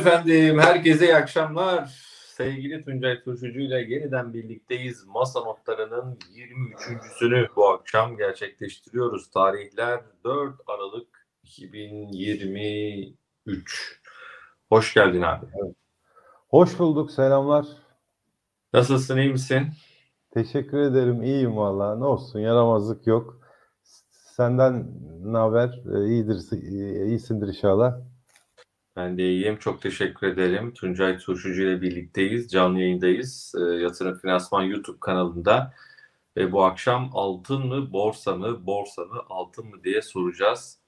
Efendim herkese iyi akşamlar. Sevgili Tuncay Turşucu ile yeniden birlikteyiz. Masa notlarının 23.sünü bu akşam gerçekleştiriyoruz. Tarihler 4 Aralık 2023. Hoş geldin abi. Hoş bulduk, selamlar. Nasılsın, iyi misin? Teşekkür ederim, iyiyim valla. Ne olsun, yaramazlık yok. Senden ne haber? Ee, İyidir, iyisindir inşallah. Ben de iyiyim. Çok teşekkür ederim. Tuncay Turşucu ile birlikteyiz. Canlı yayındayız. E, Yatırım Finansman YouTube kanalında. Ve bu akşam altın mı, borsa mı, borsa mı, altın mı diye soracağız.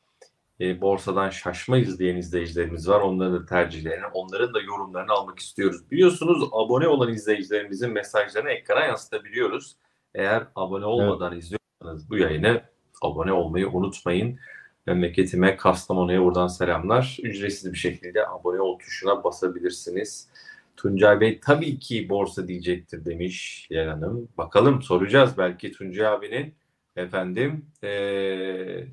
E, borsadan şaşma izleyen izleyicilerimiz var. Onların da tercihlerini, onların da yorumlarını almak istiyoruz. Biliyorsunuz abone olan izleyicilerimizin mesajlarını ekrana yansıtabiliyoruz. Eğer abone olmadan evet. izliyorsanız bu yayını abone olmayı unutmayın. Memleketime Kastamonu'ya buradan selamlar. Ücretsiz bir şekilde abone ol tuşuna basabilirsiniz. Tuncay Bey tabii ki borsa diyecektir demiş Yer Hanım. Bakalım soracağız belki Tuncay abinin efendim ee,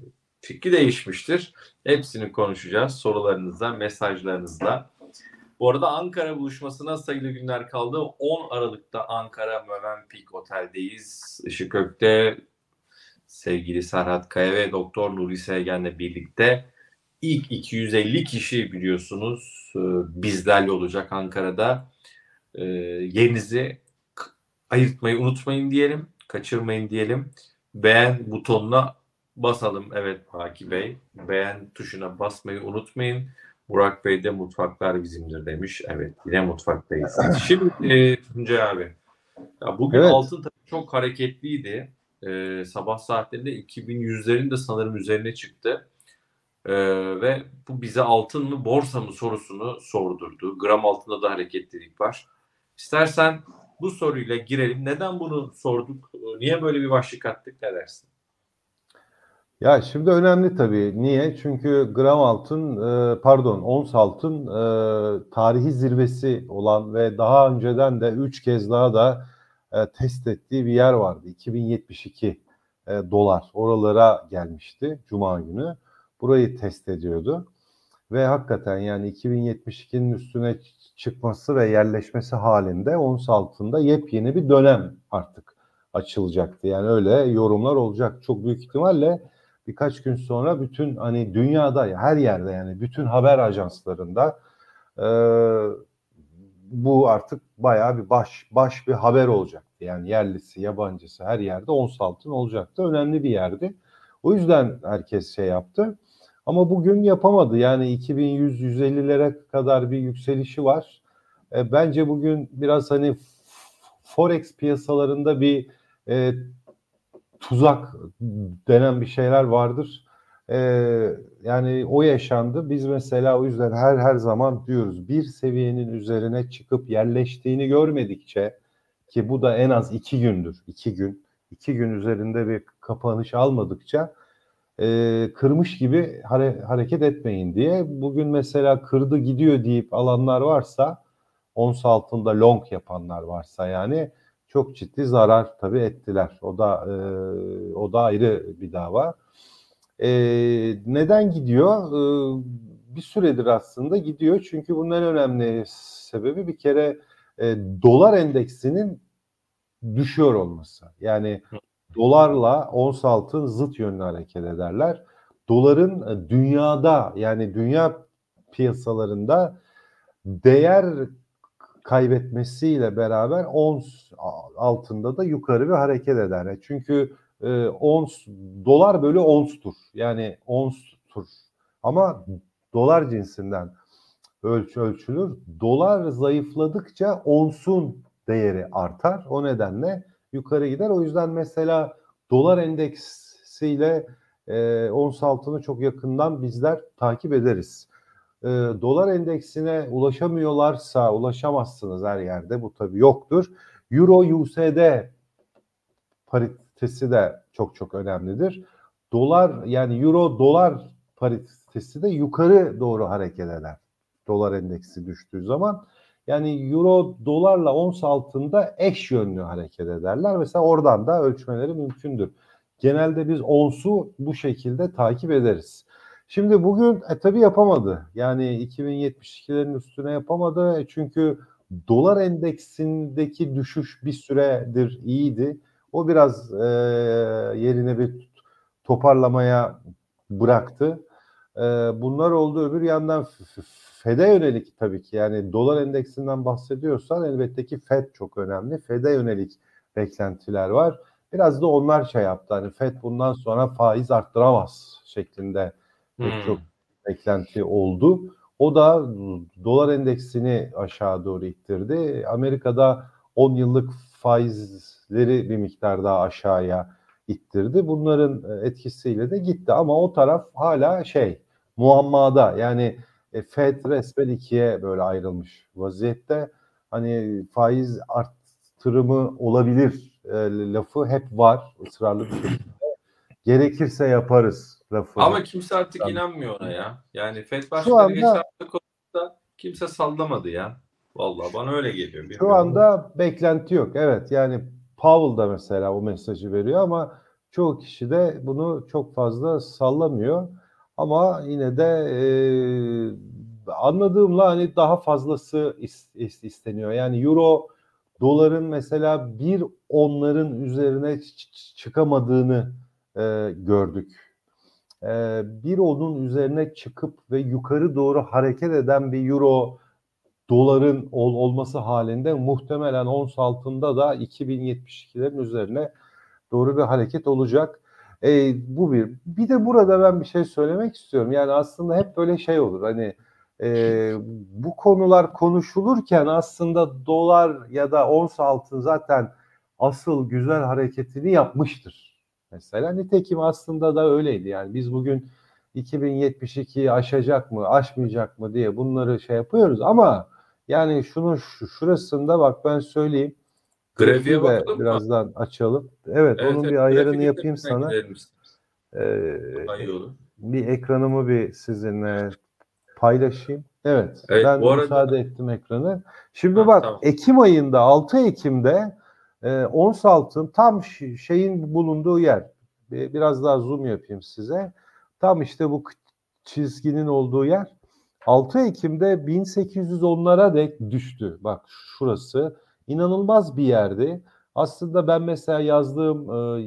fikri değişmiştir. Hepsini konuşacağız sorularınızla, mesajlarınızla. Bu arada Ankara buluşmasına sayılı günler kaldı. 10 Aralık'ta Ankara Mövenpik Otel'deyiz. Işıkök'te sevgili Serhat Kaya ve Doktor Nuri Sevgen'le birlikte ilk 250 kişi biliyorsunuz e, bizlerle olacak Ankara'da. E, yerinizi ayırtmayı unutmayın diyelim. Kaçırmayın diyelim. Beğen butonuna basalım. Evet Haki Bey. Beğen tuşuna basmayı unutmayın. Burak Bey de mutfaklar bizimdir demiş. Evet yine mutfaktayız. Şimdi e, Tuncay abi. Ya bugün evet. altın çok hareketliydi e, sabah saatlerinde 2100'lerin de sanırım üzerine çıktı. E, ve bu bize altın mı borsa mı sorusunu sordurdu. Gram altında da hareketlilik var. İstersen bu soruyla girelim. Neden bunu sorduk? Niye böyle bir başlık attık? Ne dersin? Ya şimdi önemli tabii. Niye? Çünkü gram altın, e, pardon ons altın e, tarihi zirvesi olan ve daha önceden de 3 kez daha da e, test ettiği bir yer vardı. 2072 e, dolar oralara gelmişti Cuma günü. Burayı test ediyordu. Ve hakikaten yani 2072'nin üstüne çıkması ve yerleşmesi halinde ons altında yepyeni bir dönem artık açılacaktı. Yani öyle yorumlar olacak. Çok büyük ihtimalle birkaç gün sonra bütün hani dünyada her yerde yani bütün haber ajanslarında e, bu artık bayağı bir baş baş bir haber olacaktı. Yani yerlisi, yabancısı her yerde ons altın olacaktı. Önemli bir yerdi. O yüzden herkes şey yaptı. Ama bugün yapamadı. Yani 2100-150'lere kadar bir yükselişi var. E, bence bugün biraz hani forex piyasalarında bir e, tuzak denen bir şeyler vardır. Ee, yani o yaşandı. Biz mesela o yüzden her her zaman diyoruz bir seviyenin üzerine çıkıp yerleştiğini görmedikçe ki bu da en az iki gündür. iki gün. iki gün üzerinde bir kapanış almadıkça e, kırmış gibi hare, hareket etmeyin diye. Bugün mesela kırdı gidiyor deyip alanlar varsa ons altında long yapanlar varsa yani çok ciddi zarar tabii ettiler. O da e, o da ayrı bir dava. E, neden gidiyor? E, bir süredir aslında gidiyor. Çünkü bunun en önemli sebebi bir kere e, dolar endeksinin düşüyor olması. Yani dolarla ons altın zıt yönlü hareket ederler. Doların dünyada yani dünya piyasalarında değer kaybetmesiyle beraber ons altında da yukarı bir hareket eder. Çünkü e, ons dolar bölü onstur. Yani onstur. Ama dolar cinsinden ölçü ölçülür. Dolar zayıfladıkça onsun değeri artar. O nedenle yukarı gider. O yüzden mesela dolar endeksiyle e, ons altını çok yakından bizler takip ederiz. E, dolar endeksine ulaşamıyorlarsa ulaşamazsınız her yerde. Bu tabii yoktur. Euro USD parit paritesi de çok çok önemlidir. Dolar yani euro dolar paritesi de yukarı doğru hareket eder. Dolar endeksi düştüğü zaman. Yani euro dolarla ons altında eş yönlü hareket ederler. Mesela oradan da ölçmeleri mümkündür. Genelde biz onsu bu şekilde takip ederiz. Şimdi bugün e, tabii yapamadı. Yani 2072'lerin üstüne yapamadı. E, çünkü dolar endeksindeki düşüş bir süredir iyiydi. O biraz e, yerine bir toparlamaya bıraktı. E, bunlar oldu. Öbür yandan FED'e yönelik tabii ki yani dolar endeksinden bahsediyorsan elbette ki FED çok önemli. FED'e yönelik beklentiler var. Biraz da onlar şey yaptı. Hani FED bundan sonra faiz arttıramaz şeklinde pek Hmm. çok beklenti oldu. O da dolar endeksini aşağı doğru ittirdi. Amerika'da 10 yıllık faizleri bir miktar daha aşağıya ittirdi. Bunların e, etkisiyle de gitti ama o taraf hala şey muammada yani e, Fed resmen ikiye böyle ayrılmış vaziyette. Hani faiz arttırımı olabilir e, lafı hep var ısrarlı bir şekilde. Gerekirse yaparız lafı. Ama kimse artık inanmıyor ona ya. Yani FED başkanı anda- geçen hafta kimse sallamadı ya. Vallahi bana öyle geliyor. Şu bilmiyorum. anda beklenti yok. Evet yani Powell da mesela o mesajı veriyor ama çoğu kişi de bunu çok fazla sallamıyor. Ama yine de e, anladığımla hani daha fazlası is- is- isteniyor. Yani euro doların mesela bir onların üzerine çıkamadığını e, gördük. Bir onun üzerine çıkıp ve yukarı doğru hareket eden bir euro doların ol, olması halinde muhtemelen ons altında da 2072'lerin üzerine doğru bir hareket olacak. E, bu bir. Bir de burada ben bir şey söylemek istiyorum. Yani aslında hep böyle şey olur. Hani e, bu konular konuşulurken aslında dolar ya da ons altın zaten asıl güzel hareketini yapmıştır. Mesela nitekim aslında da öyleydi. Yani biz bugün 2072'yi aşacak mı, aşmayacak mı diye bunları şey yapıyoruz ama yani şunun şu, şurasında bak ben söyleyeyim. Grafiğe bakalım mı? birazdan açalım. Evet, Evet, onun evet, bir ayarını yapayım sana. Ee, bir ekranımı bir sizinle paylaşayım. Evet, Evet, ben arada- müsaade ettim ekranı. Şimdi Ha, bak tamam. Ekim ayında 6 Ekim'de e, ons altın tam şeyin bulunduğu yer. Bir- Biraz daha zoom yapayım size. Tam işte bu çizginin olduğu yer. 6 Ekim'de 1810'lara dek düştü. Bak şurası inanılmaz bir yerdi. Aslında ben mesela yazdığım e,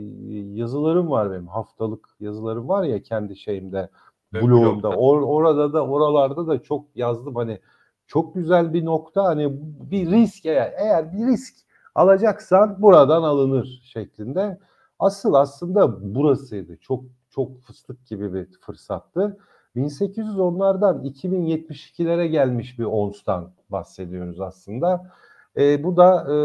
yazılarım var benim haftalık yazılarım var ya kendi şeyimde blogumda. Or, orada da oralarda da çok yazdım hani çok güzel bir nokta hani bir risk eğer eğer bir risk alacaksan buradan alınır şeklinde. Asıl aslında burasıydı. Çok çok fıstık gibi bir fırsattı. 1810'lardan 2072'lere gelmiş bir onstan bahsediyoruz aslında. E, bu da e,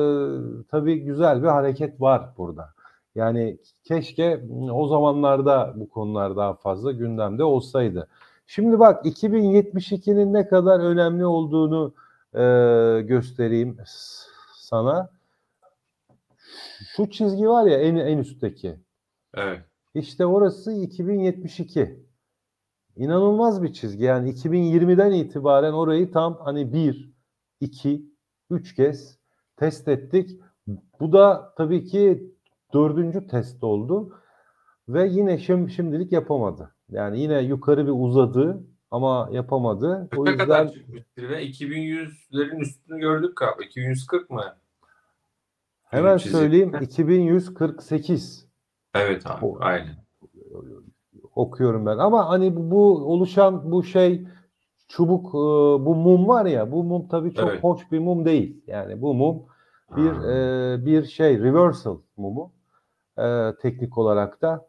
tabii güzel bir hareket var burada. Yani keşke o zamanlarda bu konular daha fazla gündemde olsaydı. Şimdi bak 2072'nin ne kadar önemli olduğunu e, göstereyim sana. Şu çizgi var ya en en üstteki. Evet. İşte orası 2072. İnanılmaz bir çizgi. Yani 2020'den itibaren orayı tam hani 1, 2, 3 kez test ettik. Bu da tabii ki dördüncü test oldu. Ve yine şim, şimdilik yapamadı. Yani yine yukarı bir uzadı ama yapamadı. O yüzden kadar çıkmış zirve? 2100'lerin üstünü gördük galiba. 2140 mı? hemen söyleyeyim 2148 Evet abi. O- Aynen. Okuyorum ben. Ama hani bu, bu oluşan bu şey çubuk e, bu mum var ya bu mum tabii çok Evet. hoş bir mum değil. Yani bu mum bir e, bir şey reversal mumu e, teknik olarak da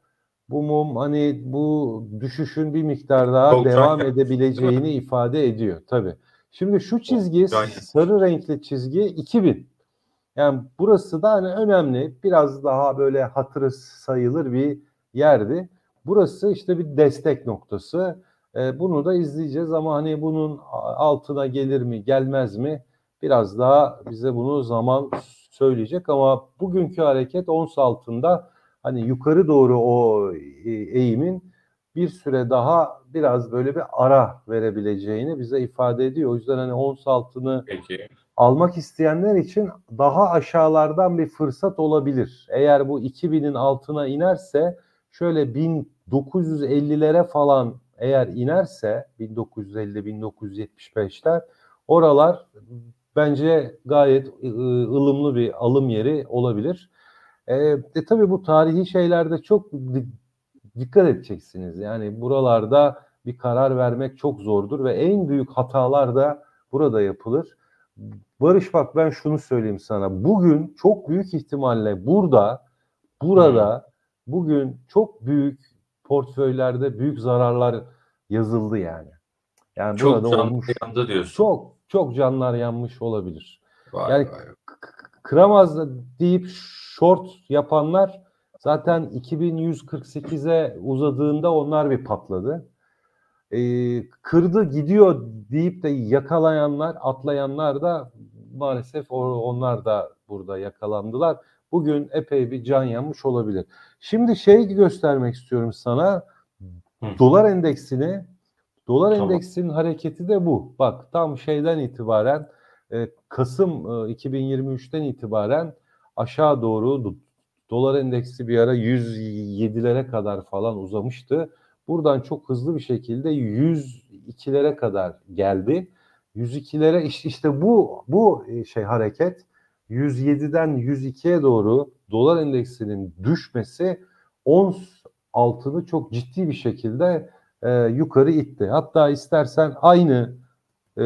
bu mum hani bu düşüşün bir miktar daha Çok devam yakmış, edebileceğini ifade ediyor tabii. Şimdi şu çizgi sarı renkli çizgi 2000. Yani burası da hani önemli biraz daha böyle hatırı sayılır bir yerdi. Burası işte bir destek noktası. E, bunu da izleyeceğiz ama hani bunun altına gelir mi gelmez mi biraz daha bize bunu zaman söyleyecek ama bugünkü hareket ons altında hani yukarı doğru o e, eğimin bir süre daha biraz böyle bir ara verebileceğini bize ifade ediyor. O yüzden hani ons altını Peki. almak isteyenler için daha aşağılardan bir fırsat olabilir. Eğer bu 2000'in altına inerse şöyle 1950'lere falan eğer inerse 1950-1975'ler oralar bence gayet ılımlı bir alım yeri olabilir. E, e tabii bu tarihi şeylerde çok di- dikkat edeceksiniz. Yani buralarda bir karar vermek çok zordur ve en büyük hatalar da burada yapılır. Barış bak ben şunu söyleyeyim sana. Bugün çok büyük ihtimalle burada burada bugün çok büyük portföylerde büyük zararlar yazıldı yani. Yani Çok burada olmuş yandı diyorsun. çok çok canlar yanmış olabilir. Vay yani vay. kıramaz deyip short yapanlar zaten 2148'e uzadığında onlar bir patladı. Ee, kırdı gidiyor deyip de yakalayanlar, atlayanlar da maalesef onlar da burada yakalandılar. Bugün epey bir can yanmış olabilir. Şimdi şey göstermek istiyorum sana. Hı. Dolar endeksini Dolar Tamam. endeksinin hareketi de bu. Bak tam şeyden itibaren e, Kasım e, 2023'ten itibaren aşağı doğru do- dolar endeksi bir ara 107'lere kadar falan uzamıştı. Buradan çok hızlı bir şekilde 102'lere kadar geldi. 102'lere işte, işte bu bu e, şey hareket 107'den 102'ye doğru dolar endeksinin düşmesi ons altını çok ciddi bir şekilde e, yukarı itti. Hatta istersen aynı e,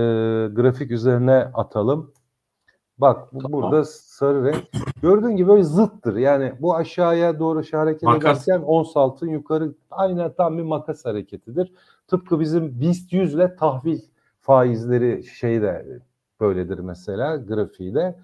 grafik üzerine atalım. Bak bu Tamam. burada sarı renk. Gördüğün gibi böyle zıttır. Yani bu aşağıya doğru şey hareket Makas. ederken ons altın yukarı aynen tam bir makas hareketidir. Tıpkı bizim BIST 100 ile tahvil faizleri şey de böyledir mesela grafiğiyle.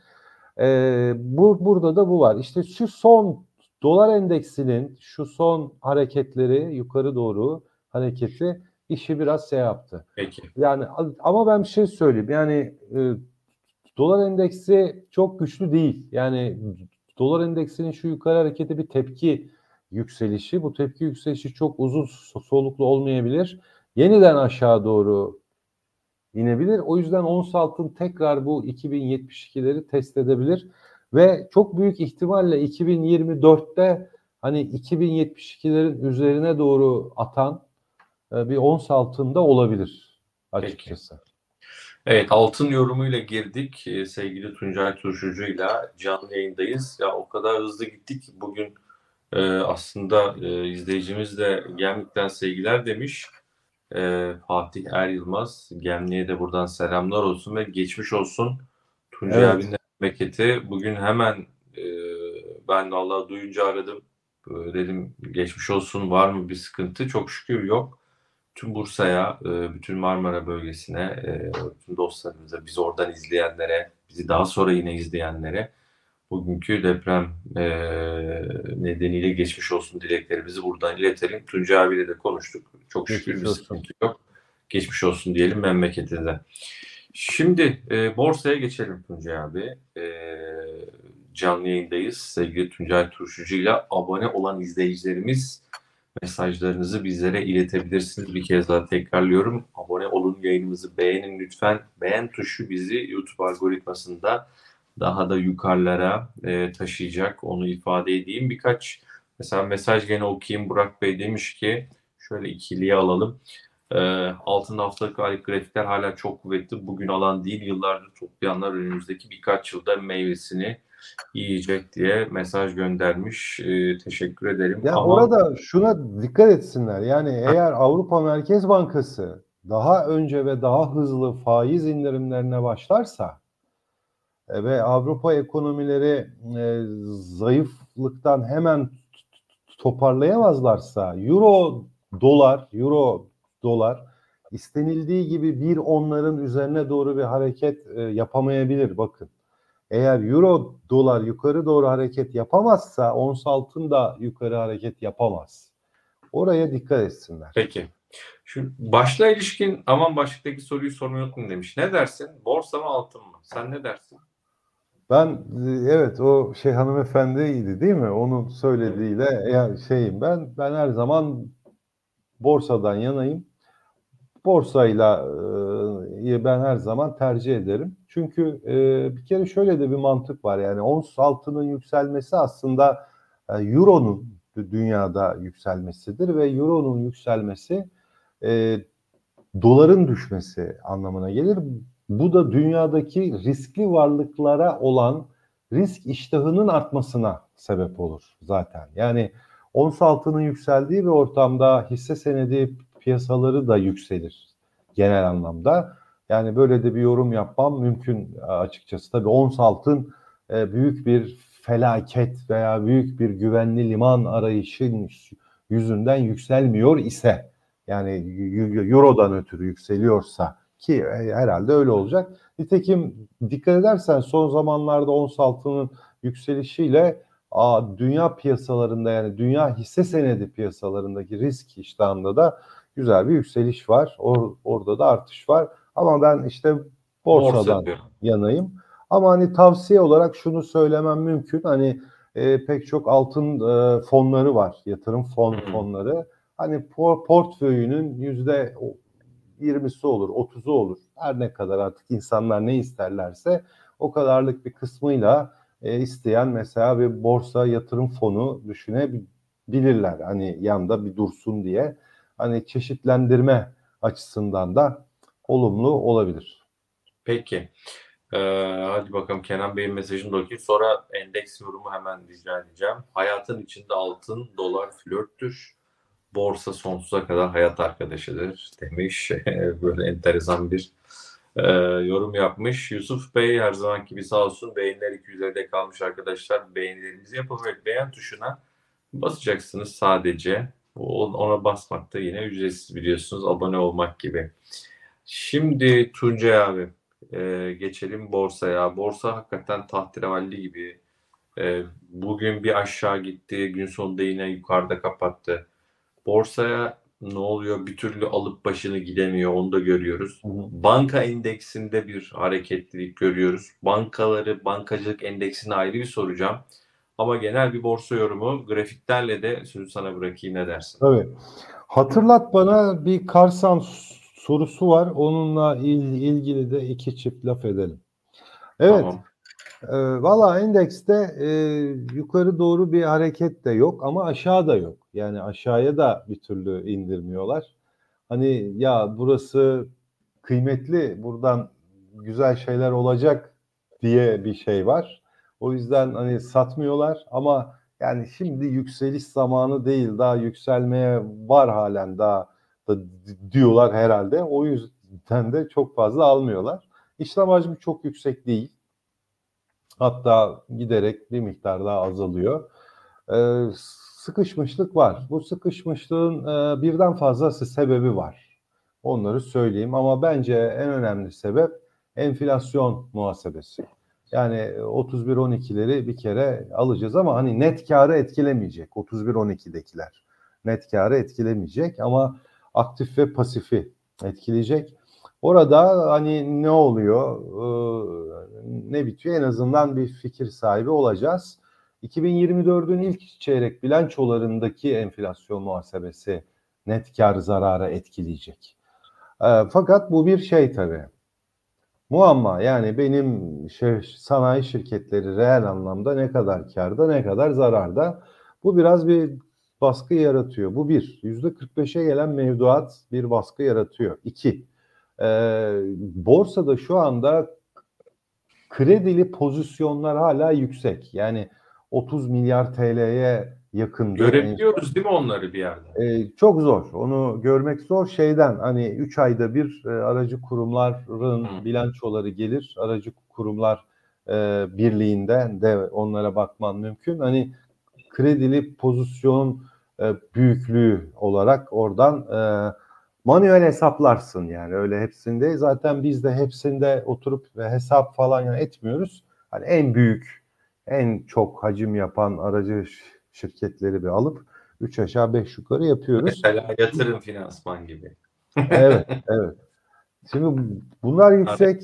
Ee, bu burada da bu var. İşte şu son dolar endeksinin şu son hareketleri yukarı doğru hareketi işi biraz şey yaptı. Peki. Yani ama ben bir şey söyleyeyim. Yani e, dolar endeksi çok güçlü değil. Yani dolar endeksinin şu yukarı hareketi bir tepki yükselişi. Bu tepki yükselişi çok uzun so- soluklu olmayabilir. Yeniden aşağı doğru inebilir. O yüzden ons altın tekrar bu 2072'leri test edebilir ve çok büyük ihtimalle 2024'te hani 2072'lerin üzerine doğru atan e, bir ons altında olabilir açıkçası. Evet altın yorumuyla girdik. Ee, sevgili Tuncay Turşucu'yla canlı yayındayız. Ya o kadar hızlı gittik ki bugün e, aslında e, izleyicimiz de Gemlik'ten sevgiler demiş. E, Fatih Er Yılmaz. Gemlik'e de buradan selamlar olsun ve geçmiş olsun. Tuncay Evet. abinin memleketi. Bugün hemen e, ben de Allah duyunca aradım. E, dedim geçmiş olsun var mı bir sıkıntı? Çok şükür yok. Tüm Bursa'ya, e, bütün Marmara bölgesine, e, bütün dostlarımıza, bizi oradan izleyenlere, bizi daha sonra yine izleyenlere bugünkü deprem e, nedeniyle geçmiş olsun dileklerimizi buradan iletelim. Tuncay abiyle de konuştuk. Çok şükür Geçmiş bir olsun. sıkıntı yok. Geçmiş olsun diyelim memleketine. Şimdi e, borsaya geçelim Tuncay abi. E, canlı yayındayız. Sevgili Tuncay Turşucu ile abone olan izleyicilerimiz mesajlarınızı bizlere iletebilirsiniz. Bir kez daha tekrarlıyorum. Abone olun, yayınımızı beğenin lütfen. Beğen tuşu bizi YouTube algoritmasında daha da yukarılara e, taşıyacak. Onu ifade edeyim. Birkaç mesela mesaj gene okuyayım. Burak Bey demiş ki şöyle ikiliye alalım. E, altın haftalık aylık grafikler hala çok kuvvetli. Bugün alan değil. Yıllardır toplayanlar önümüzdeki birkaç yılda meyvesini yiyecek diye mesaj göndermiş. E, teşekkür ederim. Ya Ama- orada şuna dikkat etsinler. Yani eğer Avrupa Merkez Bankası daha önce ve daha hızlı faiz indirimlerine başlarsa ve Avrupa ekonomileri e, zayıflıktan hemen toparlayamazlarsa euro dolar euro dolar istenildiği gibi bir onların üzerine doğru bir hareket e, yapamayabilir bakın. Eğer euro dolar yukarı doğru hareket yapamazsa ons altın da yukarı hareket yapamaz. Oraya dikkat etsinler. Peki. Şu başla ilişkin aman başlıktaki soruyu sormayı unuttum demiş. Ne dersin? Borsa mı altın mı? Sen ne dersin? Ben e, evet o şey hanımefendiydi değil mi? Onun söylediğiyle ya şeyim ben ben her zaman borsadan yanayım. Borsayla e, ben her zaman tercih ederim. Çünkü e, bir kere şöyle de bir mantık var yani ons altının yükselmesi aslında e, euronun dünyada yükselmesidir ve euronun yükselmesi e, doların düşmesi anlamına gelir. Bu da dünyadaki riskli varlıklara olan risk iştahının artmasına sebep olur zaten. Yani ons altının yükseldiği bir ortamda hisse senedi piyasaları da yükselir genel anlamda. Yani böyle de bir yorum yapmam mümkün açıkçası. Tabii ons altın e, büyük bir felaket veya büyük bir güvenli liman arayışın yüzünden yükselmiyor ise yani Euro'dan ötürü yükseliyorsa ki e, herhalde öyle olacak. Nitekim dikkat edersen son zamanlarda ons altının yükselişiyle a, dünya piyasalarında yani dünya hisse senedi piyasalarındaki risk iştahında da güzel bir yükseliş var. Or, orada da artış var. Ama ben işte borsadan Borsa yanayım. Ama hani tavsiye olarak şunu söylemem mümkün. Hani e, pek çok altın e, fonları var. Yatırım fon fonları. Hani por, portföyünün yüzde 20'si olur, 30'u olur. Her ne kadar artık insanlar ne isterlerse o kadarlık bir kısmıyla e, isteyen mesela bir borsa yatırım fonu düşünebilirler. Hani yanda bir dursun diye. Hani çeşitlendirme açısından da olumlu olabilir. Peki. Ee, hadi bakalım Kenan Bey'in mesajını da okuyayım. Sonra endeks yorumu hemen rica edeceğim. Hayatın içinde altın, dolar flörttür. Borsa sonsuza kadar hayat arkadaşıdır demiş. Böyle enteresan bir e, yorum yapmış. Yusuf Bey her zaman gibi sağ olsun. Beğeniler 250'de kalmış arkadaşlar. Beğenilerinizi yapın ve beğen tuşuna basacaksınız sadece. Ona basmak da yine ücretsiz biliyorsunuz. Abone olmak gibi. Şimdi Tuncay abi e, geçelim borsaya. Borsa hakikaten tahterevalli gibi. E, bugün bir aşağı gitti. Gün sonunda yine yukarıda kapattı. Borsaya ne oluyor? Bir türlü alıp başını gidemiyor. Onu da görüyoruz. Banka endeksinde bir hareketlilik görüyoruz. Bankaları, bankacılık endeksini ayrı bir soracağım. Ama genel bir borsa yorumu grafiklerle de sözü sana bırakayım ne dersin? Evet. Hatırlat bana bir Karsan sorusu var. Onunla il, ilgili de iki çift laf edelim. Evet. Tamam. E, Valla endekste e, yukarı doğru bir hareket de yok ama aşağı da yok. Yani aşağıya da bir türlü indirmiyorlar. Hani ya burası kıymetli, buradan güzel şeyler olacak diye bir şey var. O yüzden hani satmıyorlar ama yani şimdi yükseliş zamanı değil daha yükselmeye var halen daha da diyorlar herhalde. O yüzden de çok fazla almıyorlar. İşlem hacmi çok yüksek değil. Hatta giderek bir miktar daha azalıyor. Ee, sıkışmışlık var. Bu sıkışmışlığın e, birden fazlası sebebi var. Onları söyleyeyim ama bence en önemli sebep enflasyon muhasebesi. Yani 31-12'leri bir kere alacağız ama hani net karı etkilemeyecek 31-12'dekiler. Net karı etkilemeyecek ama aktif ve pasifi etkileyecek. Orada hani ne oluyor, ne bitiyor en azından bir fikir sahibi olacağız. 2024'ün ilk çeyrek bilançolarındaki enflasyon muhasebesi net kar zarara etkileyecek. Fakat bu bir şey tabii. Muamma yani benim şey, sanayi şirketleri reel anlamda ne kadar karda ne kadar zararda. Bu biraz bir baskı yaratıyor. Bu bir. Yüzde 45'e gelen mevduat bir baskı yaratıyor. İki. E, borsada şu anda kredili pozisyonlar hala yüksek. Yani 30 milyar TL'ye yakın. Görebiliyoruz değil mi onları bir yerde? Ee, çok zor. Onu görmek zor. Şeyden hani 3 ayda bir e, aracı kurumların Hı. bilançoları gelir. Aracı kurumlar e, birliğinden de onlara bakman mümkün. Hani kredili pozisyon e, büyüklüğü olarak oradan e, manuel hesaplarsın yani öyle hepsinde. Zaten biz de hepsinde oturup ve hesap falan yani etmiyoruz. Hani en büyük, en çok hacim yapan aracı şirketleri bir alıp 3 aşağı 5 yukarı yapıyoruz. Mesela yatırım finansman gibi. evet, evet. Şimdi bunlar yüksek.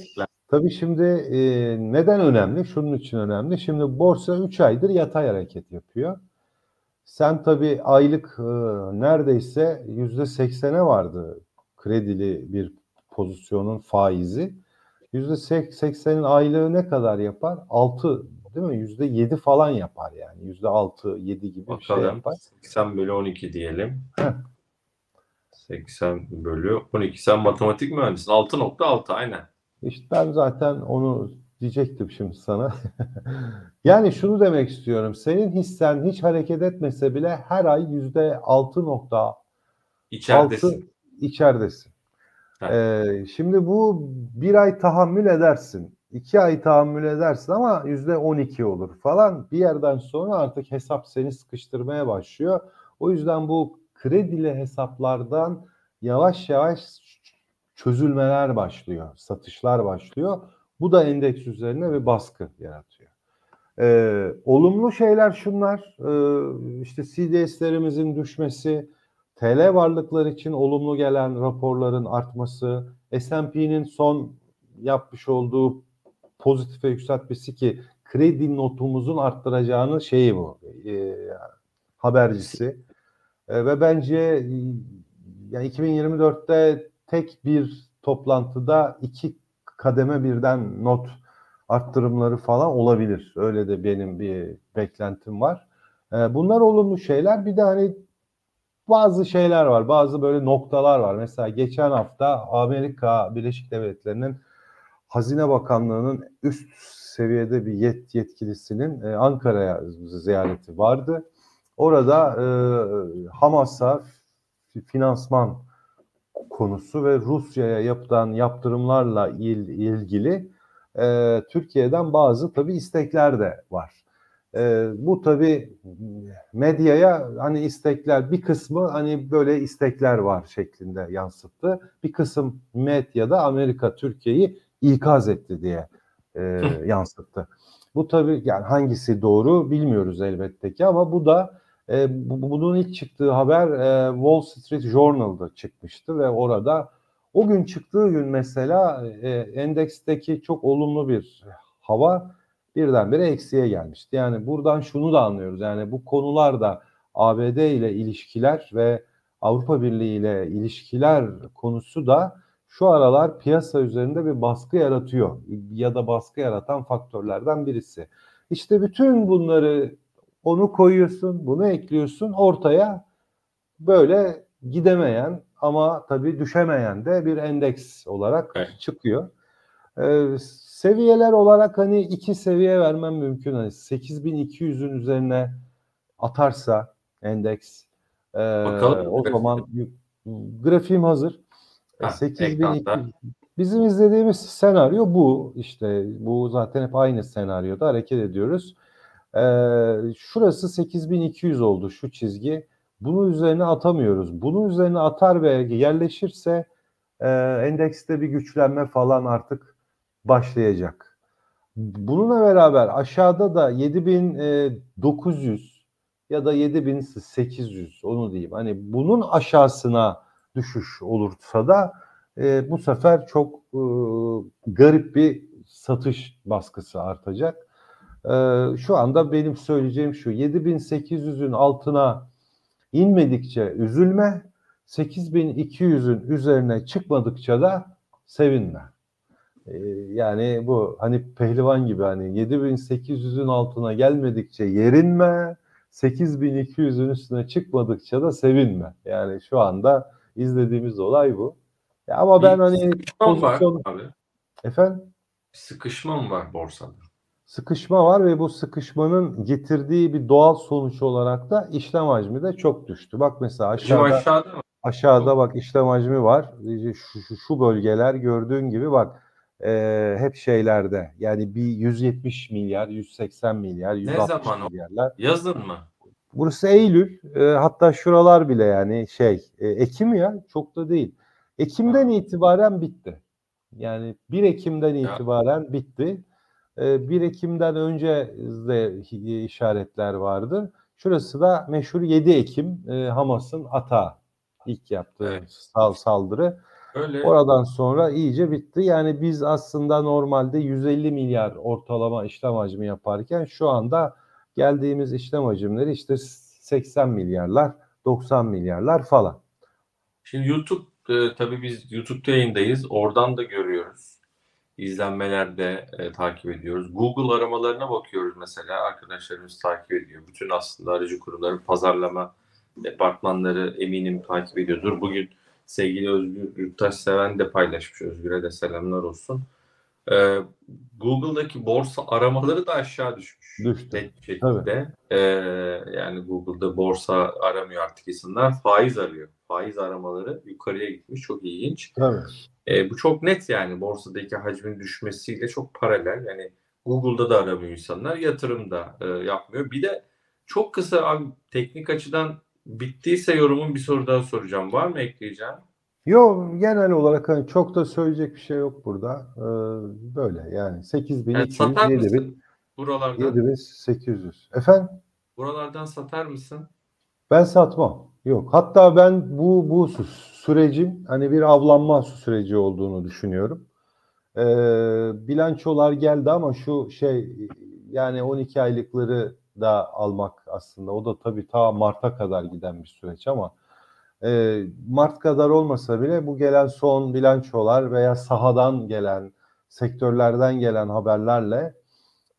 Tabii şimdi e, neden önemli? Şunun için önemli. Şimdi borsa 3 aydır yatay hareket yapıyor. Sen tabii aylık e, neredeyse yüzde seksene vardı kredili bir pozisyonun faizi. Yüzde seksenin aylığı ne kadar yapar? Altı değil mi? Yüzde yedi falan yapar yani. Yüzde altı, yedi gibi Bakalım, bir şey yapar. 80 bölü 12 diyelim. 80 bölü 12. Sen matematik mühendisisin. 6.6 aynen. İşte ben zaten onu diyecektim şimdi sana. yani şunu demek istiyorum. Senin hissen hiç hareket etmese bile her ay yüzde 6.6 İçeridesin. içeridesin. Evet. Ee, şimdi bu bir ay tahammül edersin. iki ay tahammül edersin ama yüzde 12 olur falan. Bir yerden sonra artık hesap seni sıkıştırmaya başlıyor. O yüzden bu kredili hesaplardan yavaş yavaş çözülmeler başlıyor, satışlar başlıyor. Bu da endeks üzerine bir baskı yaratıyor. Ee, olumlu şeyler şunlar, ee, işte CDS'lerimizin düşmesi, TL varlıklar için olumlu gelen raporların artması, S&P'nin son yapmış olduğu pozitife yükseltmesi ki kredi notumuzun arttıracağını şeyi bu, e, habercisi. E, ve bence yani 2024'te tek bir toplantıda iki kademe birden not arttırımları falan olabilir. Öyle de benim bir beklentim var. E, bunlar olumlu şeyler. Bir de hani bazı şeyler var. Bazı böyle noktalar var. Mesela geçen hafta Amerika Birleşik Devletleri'nin Hazine Bakanlığı'nın üst seviyede bir yet yetkilisinin e, Ankara'ya ziyareti vardı. Orada e, Hamas'a finansman konusu ve Rusya'ya yapılan yaptırımlarla il, ilgili e, Türkiye'den bazı tabii istekler de var. E, bu tabii medyaya hani istekler bir kısmı hani böyle istekler var şeklinde yansıttı. Bir kısım medyada Amerika Türkiye'yi ikaz etti diye e, yansıttı. Bu tabii yani hangisi doğru bilmiyoruz elbette ki ama bu da e, bu, bunun ilk çıktığı haber e, Wall Street Journal'da çıkmıştı ve orada o gün çıktığı gün mesela e, endeksteki çok olumlu bir hava birdenbire eksiye gelmişti. Yani buradan şunu da anlıyoruz. Yani bu konularda ABD ile ilişkiler ve Avrupa Birliği ile ilişkiler konusu da şu aralar piyasa üzerinde bir baskı yaratıyor ya da baskı yaratan faktörlerden birisi. İşte bütün bunları onu koyuyorsun, bunu ekliyorsun ortaya böyle gidemeyen ama tabii düşemeyen de bir endeks olarak Evet. çıkıyor. Ee, seviyeler olarak hani iki seviye vermem mümkün. Hani 8200'ün üzerine atarsa endeks e, Bakalım. o zaman grafiğim hazır. Ha, 8200 ekranda. Bizim izlediğimiz senaryo bu. İşte bu zaten hep aynı senaryoda hareket ediyoruz. Ee, şurası 8200 oldu şu çizgi. Bunun üzerine atamıyoruz. Bunun üzerine atar ve yerleşirse e, endekste bir güçlenme falan artık başlayacak. Bununla beraber aşağıda da 7900 ya da 7800 onu diyeyim. Hani bunun aşağısına düşüş olursa da e, bu sefer çok e, garip bir satış baskısı artacak. E, şu anda benim söyleyeceğim şu 7800'ün altına inmedikçe üzülme 8200'ün üzerine çıkmadıkça da sevinme. E, yani bu hani pehlivan gibi hani 7800'ün altına gelmedikçe yerinme 8200'ün üstüne çıkmadıkça da sevinme. Yani şu anda izlediğimiz olay bu. Ya ama ben hani mı var pozisyon abi? efendim Sıkışma mı var borsada? Sıkışma var ve bu sıkışmanın getirdiği bir doğal sonuç olarak da işlem hacmi de çok düştü. Bak mesela Bizim aşağıda aşağıda mı? aşağıda bak işlem hacmi var. Şu, şu, şu bölgeler gördüğün gibi bak e, hep şeylerde yani bir 170 milyar, 180 milyar, 160 zaman o? milyarlar. Yazın mı? Burası Eylül. E, hatta şuralar bile yani şey e, Ekim ya çok da değil. Ekim'den itibaren bitti. Yani 1 Ekim'den Ya. itibaren bitti. E, 1 Ekim'den önce de işaretler vardı. Şurası da meşhur 7 Ekim e, Hamas'ın ata ilk yaptığı Evet. sal saldırı. Öyle Oradan sonra iyice bitti. Yani biz aslında normalde 150 milyar ortalama işlem hacmi yaparken şu anda geldiğimiz işlem hacimleri işte 80 milyarlar, 90 milyarlar falan. Şimdi YouTube e, tabii biz YouTube'da yayındayız. Oradan da görüyoruz. İzlenmelerde e, takip ediyoruz. Google aramalarına bakıyoruz mesela. Arkadaşlarımız takip ediyor. Bütün aslında aracı kurumların pazarlama departmanları eminim takip ediyordur. Bugün sevgili Özgür Yurttaş Seven de paylaşmış. Özgür'e de selamlar olsun. Ee, Google'daki borsa aramaları da aşağı düşmüş. Düştü. Net bir şekilde. Ee, yani Google'da borsa aramıyor artık insanlar. Faiz arıyor. Faiz aramaları yukarıya gitmiş. Çok ilginç. Tabii. E, bu çok net yani borsadaki hacmin düşmesiyle çok paralel. Yani Google'da da aramıyor insanlar, yatırım da e, yapmıyor. Bir de çok kısa abi teknik açıdan bittiyse yorumun bir soru daha soracağım. Var mı ekleyeceğim? Yok genel olarak hani çok da söyleyecek bir şey yok burada. Ee, böyle yani 8200, Yani satar 7000, mısın buralardan? 7800. Efendim? Buralardan satar mısın? Ben satmam. Yok. Hatta ben bu bu sü- sürecin hani bir avlanma süreci olduğunu düşünüyorum. Ee, bilançolar geldi ama şu şey yani 12 aylıkları da almak aslında o da tabii ta Mart'a kadar giden bir süreç ama e, Mart kadar olmasa bile bu gelen son bilançolar veya sahadan gelen sektörlerden gelen haberlerle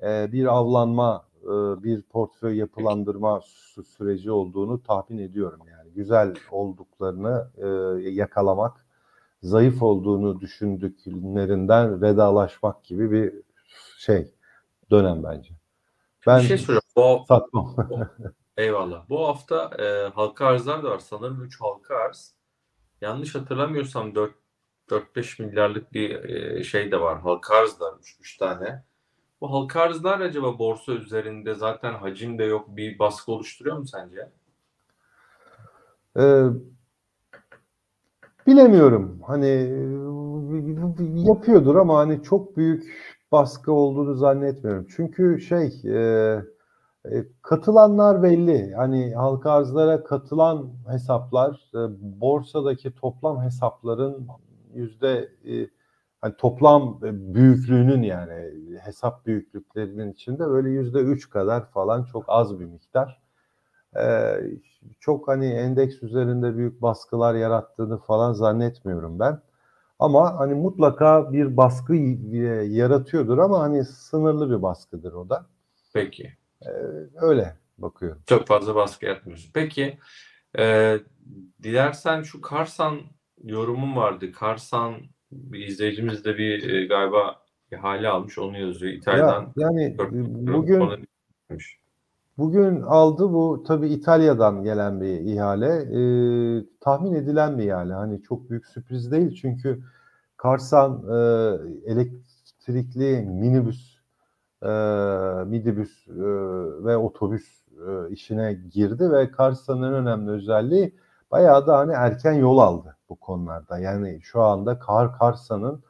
e, bir avlanma, e, bir portföy yapılandırma sü- süreci olduğunu tahmin ediyorum. Yani güzel olduklarını e, yakalamak, zayıf olduğunu düşündüklerinden vedalaşmak gibi bir şey dönem bence. Ben bir şey soracağım. Bu, satmam. eyvallah. Bu hafta e, halka arzlar da var. Sanırım 3 halka arz. Yanlış hatırlamıyorsam 4-5 milyarlık bir e, şey de var. Halka arz da 3 tane. Bu halka arzlar acaba borsa üzerinde zaten hacim de yok bir baskı oluşturuyor mu sence? Ee, bilemiyorum. Hani yapıyordur ama hani çok büyük baskı olduğunu zannetmiyorum. Çünkü şey e, e, katılanlar belli. Hani halka arzlara katılan hesaplar e, borsadaki toplam hesapların yüzde e, hani toplam büyüklüğünün yani hesap büyüklüklerinin içinde böyle yüzde üç kadar falan çok az bir miktar. Çok hani endeks üzerinde büyük baskılar yarattığını falan zannetmiyorum ben. Ama hani mutlaka bir baskı yaratıyordur ama hani sınırlı bir baskıdır o da. Peki. Ee, öyle bakıyorum. Çok fazla baskı yapmıyorsun. Peki e, dilersen şu Karsan yorumum vardı. Karsan bir izleyicimiz de bir e, galiba ihale almış onu yazıyor. İtalya'dan Ya, yani e, bugün. Bugün aldı bu tabii İtalya'dan gelen bir ihale. Ee, tahmin edilen bir ihale. Hani çok büyük sürpriz değil çünkü Karsan e, elektrikli minibüs, e, midibüs e, ve otobüs e, işine girdi ve Karsan'ın en önemli özelliği bayağı da hani erken yol aldı bu konularda. Yani şu anda Kar Karsan'ın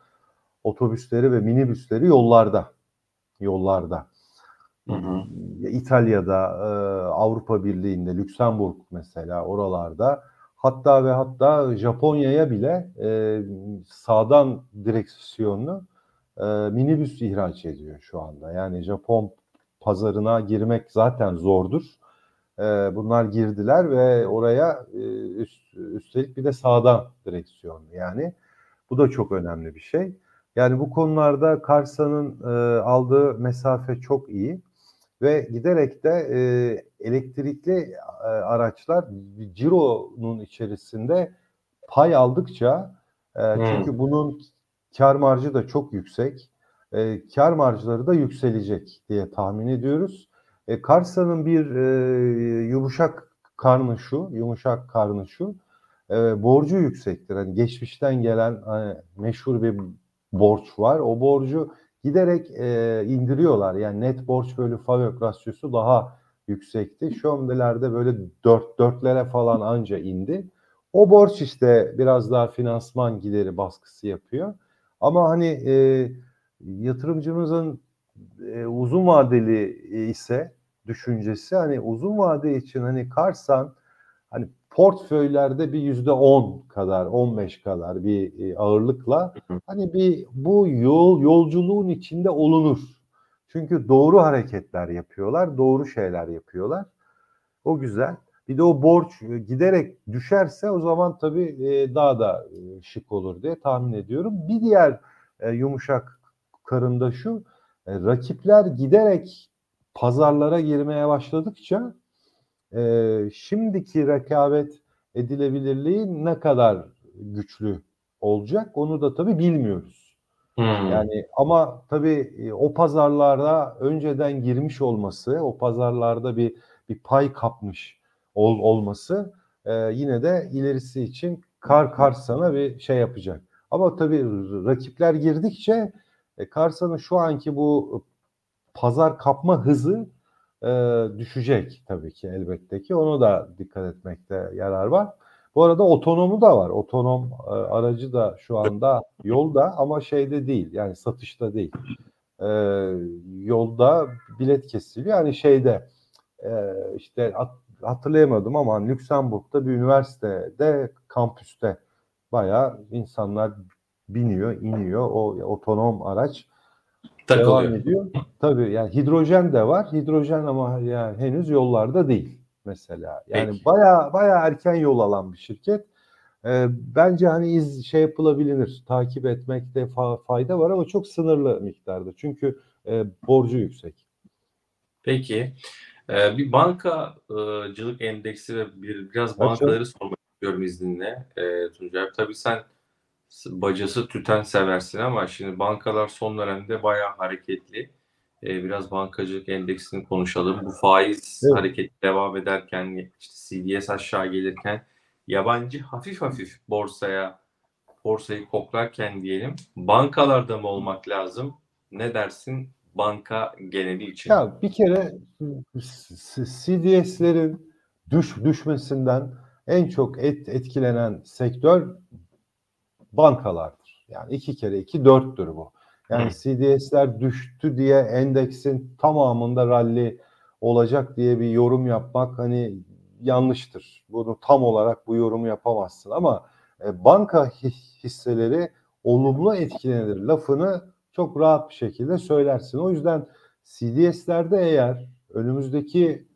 otobüsleri ve minibüsleri yollarda. Yollarda. Hı hı. İtalya'da, e, Avrupa Birliği'nde, Lüksemburg mesela oralarda hatta ve hatta Japonya'ya bile e, sağdan direksiyonlu e, minibüs ihraç ediyor şu anda. Yani Japon pazarına girmek zaten zordur. E, bunlar girdiler ve oraya e, üst, üstelik bir de sağdan direksiyonlu yani. Bu da çok önemli bir şey. Yani bu konularda Karsa'nın e, aldığı mesafe çok iyi ve giderek de e, elektrikli e, araçlar cironun içerisinde pay aldıkça e, çünkü bunun kar marjı da çok yüksek. E, kar marjları da yükselecek diye tahmin ediyoruz. E, Karsa'nın bir e, yumuşak karnı şu, yumuşak karnı şu. E, borcu yüksektir. Hani geçmişten gelen hani meşhur bir borç var. O borcu giderek e, indiriyorlar. Yani net borç bölü FAVÖK rasyosu daha yüksekti. Şu andelerde böyle dört, dörtlere falan anca indi. O borç işte biraz daha finansman gideri baskısı yapıyor. Ama hani e, yatırımcımızın e, uzun vadeli ise düşüncesi hani uzun vade için hani Karsan hani portföylerde bir yüzde on kadar, 15 kadar bir e, ağırlıkla hani bir bu yol yolculuğun içinde olunur. Çünkü doğru hareketler yapıyorlar, doğru şeyler yapıyorlar. O güzel. Bir de o borç giderek düşerse o zaman tabii e, daha da e, şık olur diye tahmin ediyorum. Bir diğer e, yumuşak karında şu, e, rakipler giderek pazarlara girmeye başladıkça e, şimdiki rekabet edilebilirliği ne kadar güçlü olacak onu da tabii bilmiyoruz. Hmm. Yani ama tabii e, o pazarlarda önceden girmiş olması, o pazarlarda bir bir pay kapmış ol, olması e, yine de ilerisi için Kar Karsan'a bir şey yapacak. Ama tabii rakipler girdikçe e, Karsan'ın şu anki bu pazar kapma hızı e, düşecek tabii ki elbette ki. Onu da dikkat etmekte yarar var. Bu arada otonomu da var. Otonom e, aracı da şu anda yolda ama şeyde değil. Yani satışta değil. E, yolda bilet kesiliyor. Yani şeyde e, işte at, hatırlayamadım ama Lüksemburg'da bir üniversitede kampüste bayağı insanlar biniyor, iniyor. O otonom araç Takılıyor. devam ediyor. Tabii yani hidrojen de var. Hidrojen ama yani henüz yollarda değil mesela. Yani Peki. bayağı bayağı erken yol alan bir şirket. Ee, bence hani iz şey yapılabilir, takip etmekte fa- fayda var ama çok sınırlı miktarda. Çünkü e, borcu yüksek. Peki. Ee, bir bankacılık endeksi ve bir, biraz bankaları sormak istiyorum izninle. Ee, Tuncay tabii sen bacası tüten seversin ama şimdi bankalar son dönemde bayağı hareketli. Ee, biraz bankacılık endeksini konuşalım. Bu faiz Evet. hareketi devam ederken işte CDS aşağı gelirken yabancı hafif hafif borsaya borsayı koklarken diyelim bankalarda mı olmak lazım? Ne dersin banka geneli için? Ya bir kere CDS'lerin düş düşmesinden en çok et, etkilenen sektör bankalardır. Yani iki kere iki dörttür bu. Yani. CDS'ler düştü diye endeksin tamamında rally olacak diye bir yorum yapmak hani yanlıştır. Bunu tam olarak bu yorumu yapamazsın ama e, banka hi- hisseleri olumlu etkilenir lafını çok rahat bir şekilde söylersin. O yüzden CDS'lerde eğer önümüzdeki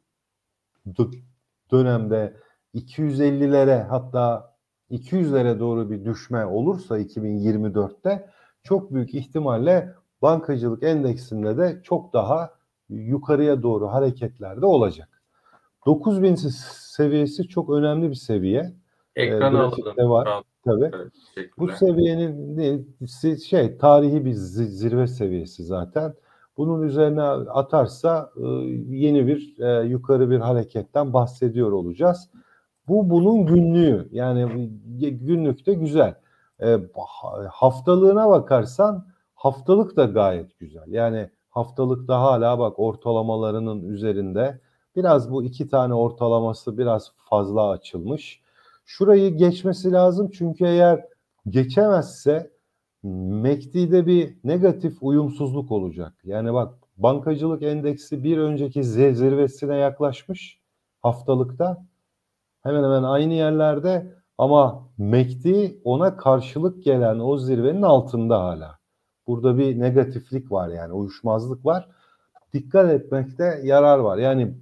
dö- dönemde 250'lere hatta 200'lere doğru bir düşme olursa 2024'te çok büyük ihtimalle bankacılık endeksinde de çok daha yukarıya doğru hareketlerde olacak. 9000 seviyesi çok önemli bir seviye. Ekrana e, alalım. var. Tabii. Evet, Bu seviyenin şey tarihi bir zi- zirve seviyesi zaten. Bunun üzerine atarsa e, yeni bir e, yukarı bir hareketten bahsediyor olacağız. Bu bunun günlüğü. Yani günlük de güzel. E, ha- haftalığına bakarsan haftalık da gayet güzel. Yani haftalıkta hala bak ortalamalarının üzerinde. Biraz bu iki tane ortalaması biraz fazla açılmış. Şurayı geçmesi lazım çünkü eğer geçemezse MACD'de bir negatif uyumsuzluk olacak. Yani bak bankacılık endeksi bir önceki zirvesine yaklaşmış haftalıkta. Hemen hemen aynı yerlerde ama MACD ona karşılık gelen o zirvenin altında hala. Burada bir negatiflik var yani uyuşmazlık var. Dikkat etmekte yarar var. Yani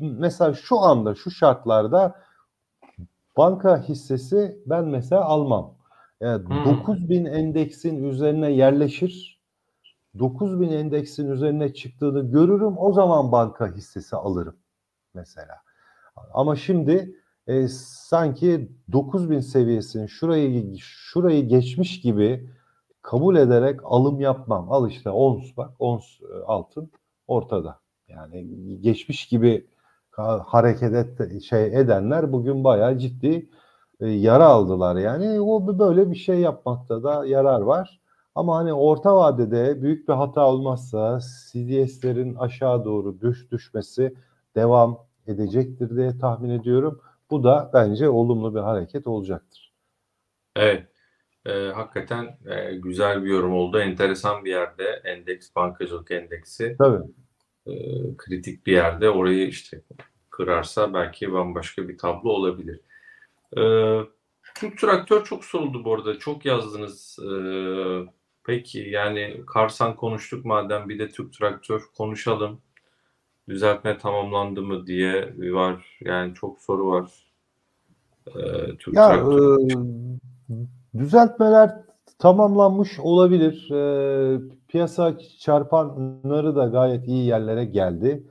mesela şu anda şu şartlarda banka hissesi ben mesela almam. Yani Hmm. 9000 endeksin üzerine yerleşir. 9000 endeksin üzerine çıktığını görürüm. O zaman banka hissesi alırım mesela. Ama şimdi e, sanki 9000 seviyesini şurayı şurayı geçmiş gibi kabul ederek alım yapmam. Al işte ons bak ons e, altın ortada. Yani geçmiş gibi hareket et, şey edenler bugün bayağı ciddi e, yara aldılar. Yani o böyle bir şey yapmakta da yarar var. Ama hani orta vadede büyük bir hata olmazsa CDS'lerin aşağı doğru düş düşmesi devam edecektir diye tahmin ediyorum. Bu da bence olumlu bir hareket olacaktır. Evet. Ee, hakikaten e, güzel bir yorum oldu. Enteresan bir yerde endeks, bankacılık endeksi. Tabii. E, kritik bir yerde. Orayı işte kırarsa belki bambaşka bir tablo olabilir. Ee, Türk traktör çok soruldu bu arada. Çok yazdınız. Ee, peki yani Karsan konuştuk madem bir de Türk traktör konuşalım. Düzeltme tamamlandı mı diye var. Yani çok soru var. Ee, Türk Ya traktör. e, düzeltmeler tamamlanmış olabilir. E, piyasa çarpanları da gayet iyi yerlere geldi.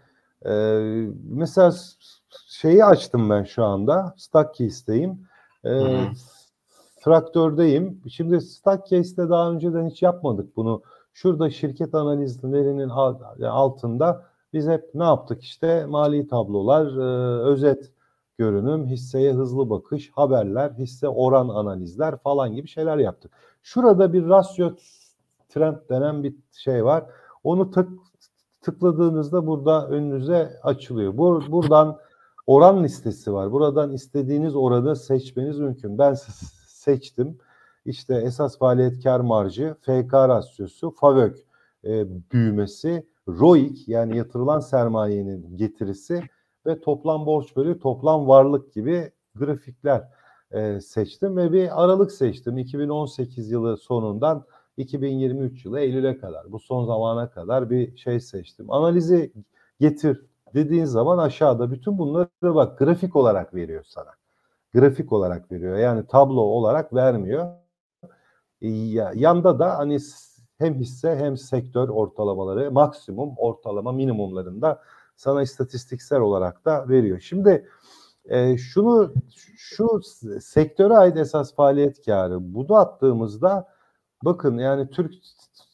E, mesela şeyi açtım ben şu anda. Stock Keys'teyim. E, Hı hı. traktördeyim. Şimdi Stackcase'de daha önceden hiç yapmadık bunu. Şurada şirket analizlerinin al- altında biz hep ne yaptık işte mali tablolar, e, özet görünüm, hisseye hızlı bakış, haberler, hisse oran analizler falan gibi şeyler yaptık. Şurada bir rasyo trend denen bir şey var. Onu tık tıkladığınızda burada önünüze açılıyor. Bu, buradan oran listesi var. Buradan istediğiniz oranı seçmeniz mümkün. Ben se- seçtim. İşte esas faaliyet kar marjı, FK rasyosu, FAVÖK e, büyümesi, ROIC yani yatırılan sermayenin getirisi ve toplam borç bölü toplam varlık gibi grafikler e, seçtim ve bir aralık seçtim. 2018 yılı sonundan 2023 yılı Eylül'e kadar bu son zamana kadar bir şey seçtim. Analizi getir dediğin zaman aşağıda bütün bunları bak grafik olarak veriyor sana. Grafik olarak veriyor. Yani tablo olarak vermiyor. E, ya- Yanda da hani hem hisse hem sektör ortalamaları maksimum ortalama minimumlarında sana istatistiksel olarak da veriyor. Şimdi e, şunu şu sektöre ait esas faaliyet karı bunu attığımızda bakın yani Türk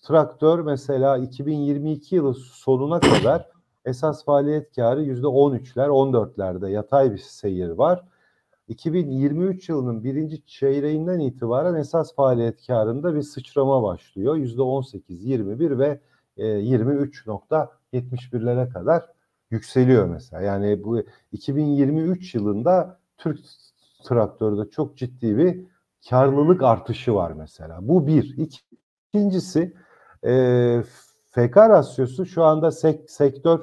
traktör mesela 2022 yılı sonuna kadar esas faaliyet karı yüzde 13'ler 14'lerde yatay bir seyir var. 2023 yılının birinci çeyreğinden itibaren esas faaliyet karında bir sıçrama başlıyor. Yüzde 18, 21 ve e, 23.71'lere kadar yükseliyor mesela. Yani bu 2023 yılında Türk traktörde çok ciddi bir karlılık artışı var mesela. Bu bir. İki- İkincisi e, FK rasyosu şu anda sek- sektör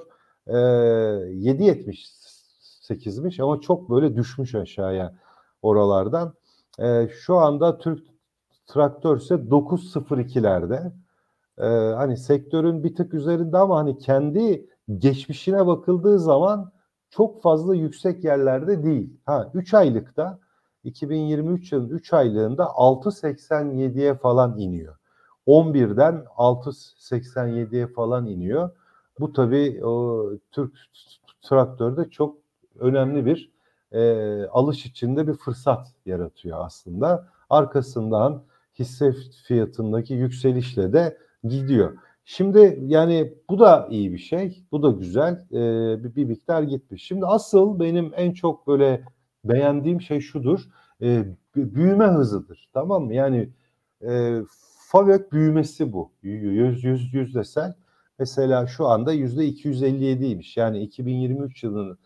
e, 7.78'miş ama çok böyle düşmüş aşağıya oralardan. E, şu anda Türk traktör ise 9.02'lerde. E, hani sektörün bir tık üzerinde ama hani kendi geçmişine bakıldığı zaman çok fazla yüksek yerlerde değil. Ha 3 aylıkta 2023 yılının 3 aylığında 6.87'ye falan iniyor. 11'den 6.87'ye falan iniyor. Bu tabii o Türk traktörde çok önemli bir e, alış içinde bir fırsat yaratıyor aslında. Arkasından hisse fiyatındaki yükselişle de gidiyor. Şimdi yani bu da iyi bir şey. Bu da güzel. Ee, bir, bir miktar gitmiş. Şimdi asıl benim en çok böyle beğendiğim şey şudur. B- büyüme hızıdır. Tamam mı? Yani e, FAVÖK büyümesi bu. Yüz, yüz, yüzdesel. Mesela şu anda yüzde 257'ymiş. Yani 2023 yılının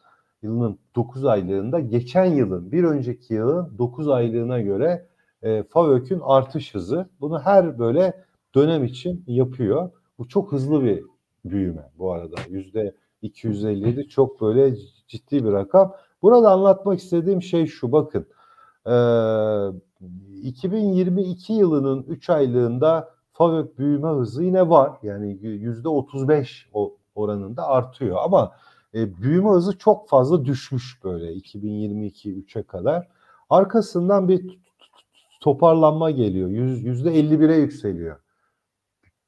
yılının 9 aylığında geçen yılın bir önceki yılın 9 aylığına göre e, FAVÖK'ün artış hızı. Bunu her böyle dönem için yapıyor. Bu çok hızlı bir büyüme bu arada. Yüzde 257 çok böyle ciddi bir rakam. Burada anlatmak istediğim şey şu bakın. Ee, 2022 yılının 3 aylığında FAVÖK büyüme hızı yine var. Yani yüzde 35 o oranında artıyor ama e, büyüme hızı çok fazla düşmüş böyle 2022 3'e kadar. Arkasından bir toparlanma geliyor. Yüz- Yüzde 51'e yükseliyor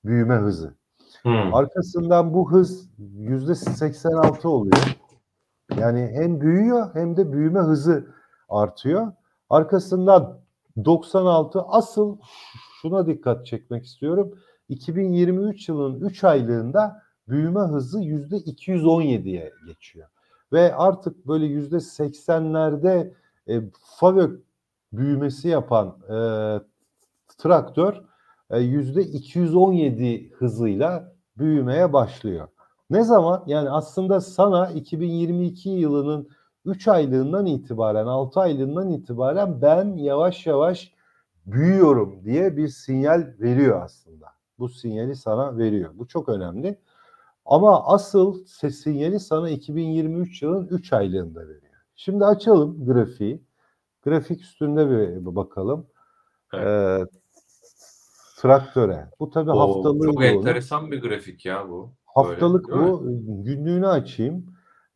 büyüme hızı. Hmm. Arkasından bu hız yüzde 86 oluyor. Yani hem büyüyor hem de büyüme hızı artıyor. Arkasından 96 asıl şuna dikkat çekmek istiyorum. 2023 yılının 3 aylığında büyüme hızı yüzde 217'ye geçiyor. Ve artık böyle yüzde 80'lerde e, FAVÖK büyümesi yapan e, traktör 217 hızıyla büyümeye başlıyor. Ne zaman? Yani aslında sana 2022 yılının 3 aylığından itibaren, 6 aylığından itibaren ben yavaş yavaş büyüyorum diye bir sinyal veriyor aslında. Bu sinyali sana veriyor. Bu çok önemli. Ama asıl ses sinyali sana 2023 yılın 3 aylığında veriyor. Şimdi açalım grafiği. Grafik üstünde bir bakalım. Ee, traktöre. Bu tabii O haftalığı çok onun. enteresan bir grafik ya bu. Haftalık Böyle, bu. Günlüğünü açayım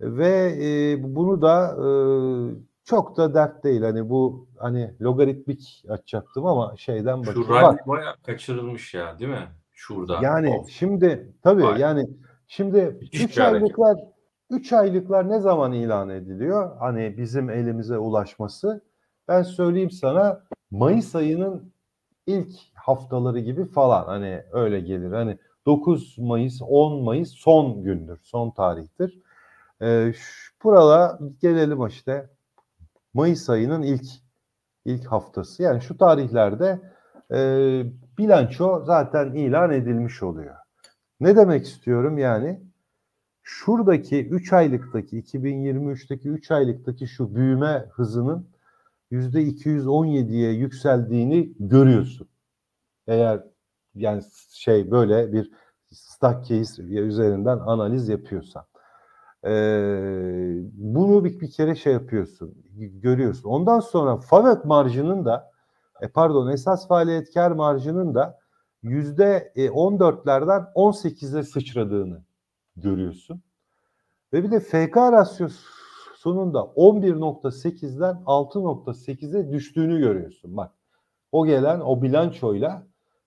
ve e, bunu da e, çok da dert değil. Hani bu hani logaritmik açacaktım ama şeyden Şu bakayım. rally Bak, baya kaçırılmış ya değil mi? Şurada. yani Of. şimdi tabii Vay. yani şimdi Müthiş 3 bir hareket. aylıklar 3 aylıklar ne zaman ilan ediliyor? Hani bizim elimize ulaşması. Ben söyleyeyim sana Mayıs ayının ilk haftaları gibi falan hani öyle gelir. Hani 9 Mayıs, 10 Mayıs son gündür, son tarihtir. Ee, şu- burala gelelim işte Mayıs ayının ilk ilk haftası. Yani şu tarihlerde e, bilanço zaten ilan edilmiş oluyor. Ne demek istiyorum yani? Şuradaki 3 aylıktaki 2023'teki 3 aylıktaki şu büyüme hızının %217'ye yükseldiğini görüyorsun. Eğer yani şey böyle bir stock case üzerinden analiz yapıyorsan. Ee, bunu bir, bir kere şey yapıyorsun, görüyorsun. Ondan sonra FAVÖK marjının da e, pardon esas faaliyet kar marjının da yüzde e, 14'lerden 18'e sıçradığını görüyorsun. Ve bir de FK rasyosunun da 11.8'den 6.8'e düştüğünü görüyorsun. Bak o gelen o bilançoyla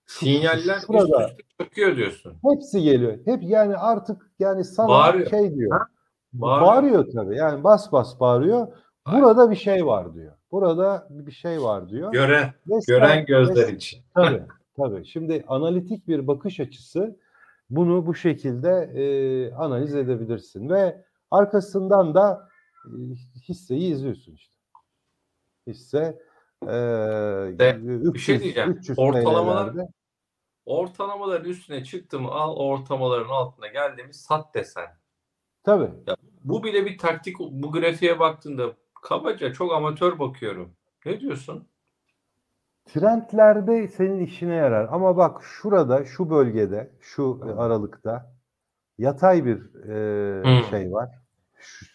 Sinyaller Şurada- çöküyor diyorsun. hepsi geliyor. Hep yani artık yani sana Bağırıyor. şey diyor. Ha? Bağırıyor. Bağırıyor. tabii. Yani bas bas bağırıyor. Burada bir şey var diyor. Burada bir şey var diyor. Gören, Ve gören gözler ve- için. Tabii, tabii. Şimdi analitik bir bakış açısı bunu bu şekilde e, analiz edebilirsin ve arkasından da hisseyi izliyorsun işte. Hisse e, De, 300, bir şey diyeceğim. 300 Ortalamalar-. Ortalamaların üstüne çıktı mı al, ortalamaların altına geldi mi sat desen. Tabii. Bu bile bir taktik. Bu grafiğe baktığında kabaca çok amatör bakıyorum. Ne diyorsun? Trendlerde senin işine yarar ama bak şurada şu bölgede şu aralıkta yatay bir e, Hmm. şey var. Şu,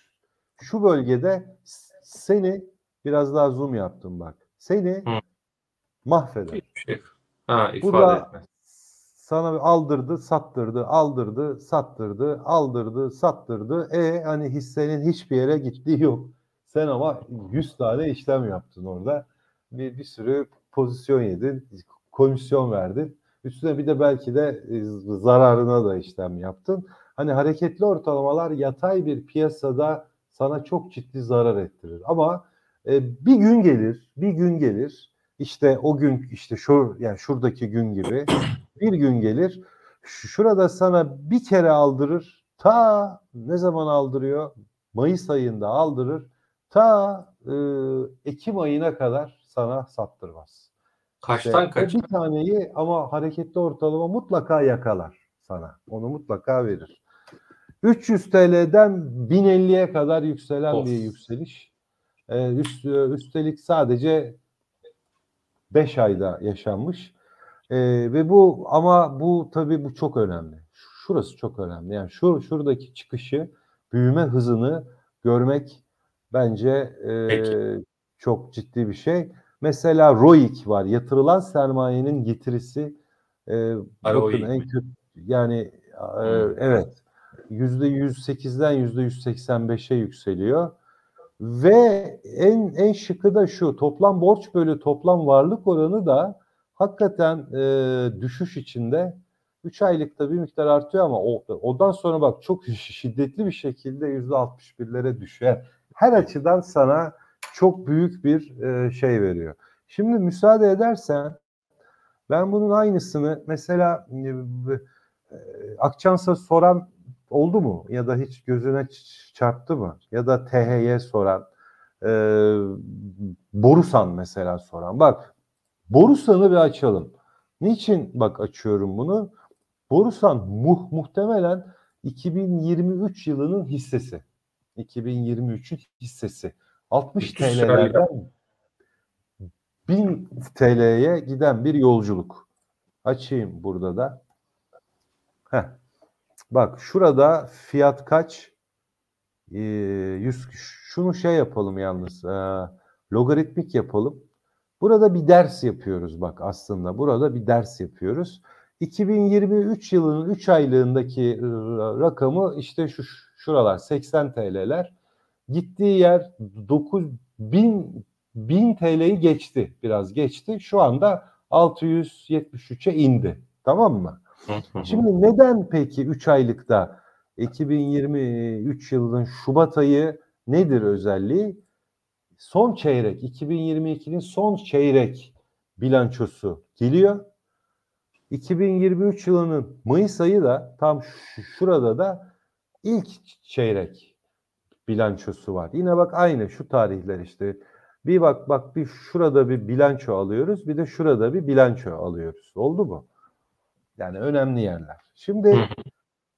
şu bölgede seni biraz daha zoom yaptım bak. Seni Hmm. mahveder. Hiçbir şey. Ha ifade Burada etmez. sana aldırdı, sattırdı, aldırdı, sattırdı, aldırdı, sattırdı. E hani hissenin hiçbir yere gittiği yok. Sen ama 100 tane işlem yaptın orada. Bir, bir sürü pozisyon yedin, komisyon verdin. Üstüne bir de belki de e, zararına da işlem yaptın. Hani hareketli ortalamalar yatay bir piyasada sana çok ciddi zarar ettirir. Ama e, bir gün gelir, bir gün gelir. İşte o gün işte şu yani şuradaki gün gibi bir gün gelir. Şurada sana bir kere aldırır. Ta ne zaman aldırıyor? Mayıs ayında aldırır. Ta e, Ekim ayına kadar sana sattırmaz. Kaçtan İşte o kaça? bir taneyi ama hareketli ortalama mutlaka yakalar sana. Onu mutlaka verir. 300 TL'den 1050'ye kadar yükselen Of. bir yükseliş. Ee, üst, üstelik sadece 5 ayda yaşanmış. Ee, ve bu ama bu tabii bu çok önemli. Şurası çok önemli. Yani şu şuradaki çıkışı, büyüme hızını görmek bence e, Peki. çok ciddi bir şey. Mesela ROIC var. Yatırılan sermayenin getirisi e, bakın en kötü yani e, Hmm. evet %108'den yüzde 185'e yükseliyor. Ve en en şıkı da şu toplam borç bölü toplam varlık oranı da hakikaten e, düşüş içinde 3 aylıkta bir miktar artıyor ama o, ondan sonra bak çok şiddetli bir şekilde yüzde 61'lere düşüyor. Her açıdan sana çok büyük bir e, şey veriyor. Şimdi müsaade edersen ben bunun aynısını mesela e, Akçans'a soran oldu mu? Ya da hiç gözüne çarptı mı? Ya da TH'ye soran, e, Borusan mesela soran. Bak Borusan'ı bir açalım. Niçin bak açıyorum bunu? Borusan muh, muhtemelen 2023 yılının hissesi. 2023'ün hissesi. 60 Müthiş TL'lerden 1000 TL'ye giden bir yolculuk. Açayım burada da. Heh. Bak şurada fiyat kaç? Ee, 100 şunu şey yapalım yalnız. e, logaritmik yapalım. Burada bir ders yapıyoruz bak aslında. Burada bir ders yapıyoruz. 2023 yılının 3 aylığındaki e, rakamı işte şu şuralar 80 TL'ler. Gittiği yer 9000 1000 TL'yi geçti. Biraz geçti. Şu anda 673'e indi. Tamam mı? Şimdi neden peki 3 aylıkta 2023 yılının Şubat ayı nedir özelliği? Son çeyrek 2022'nin son çeyrek bilançosu geliyor. 2023 yılının Mayıs ayı da tam şu- şurada da ilk çeyrek bilançosu var. Yine bak aynı şu tarihler işte. Bir bak bak bir şurada bir bilanço alıyoruz, bir de şurada bir bilanço alıyoruz. Oldu mu? Yani önemli yerler. Şimdi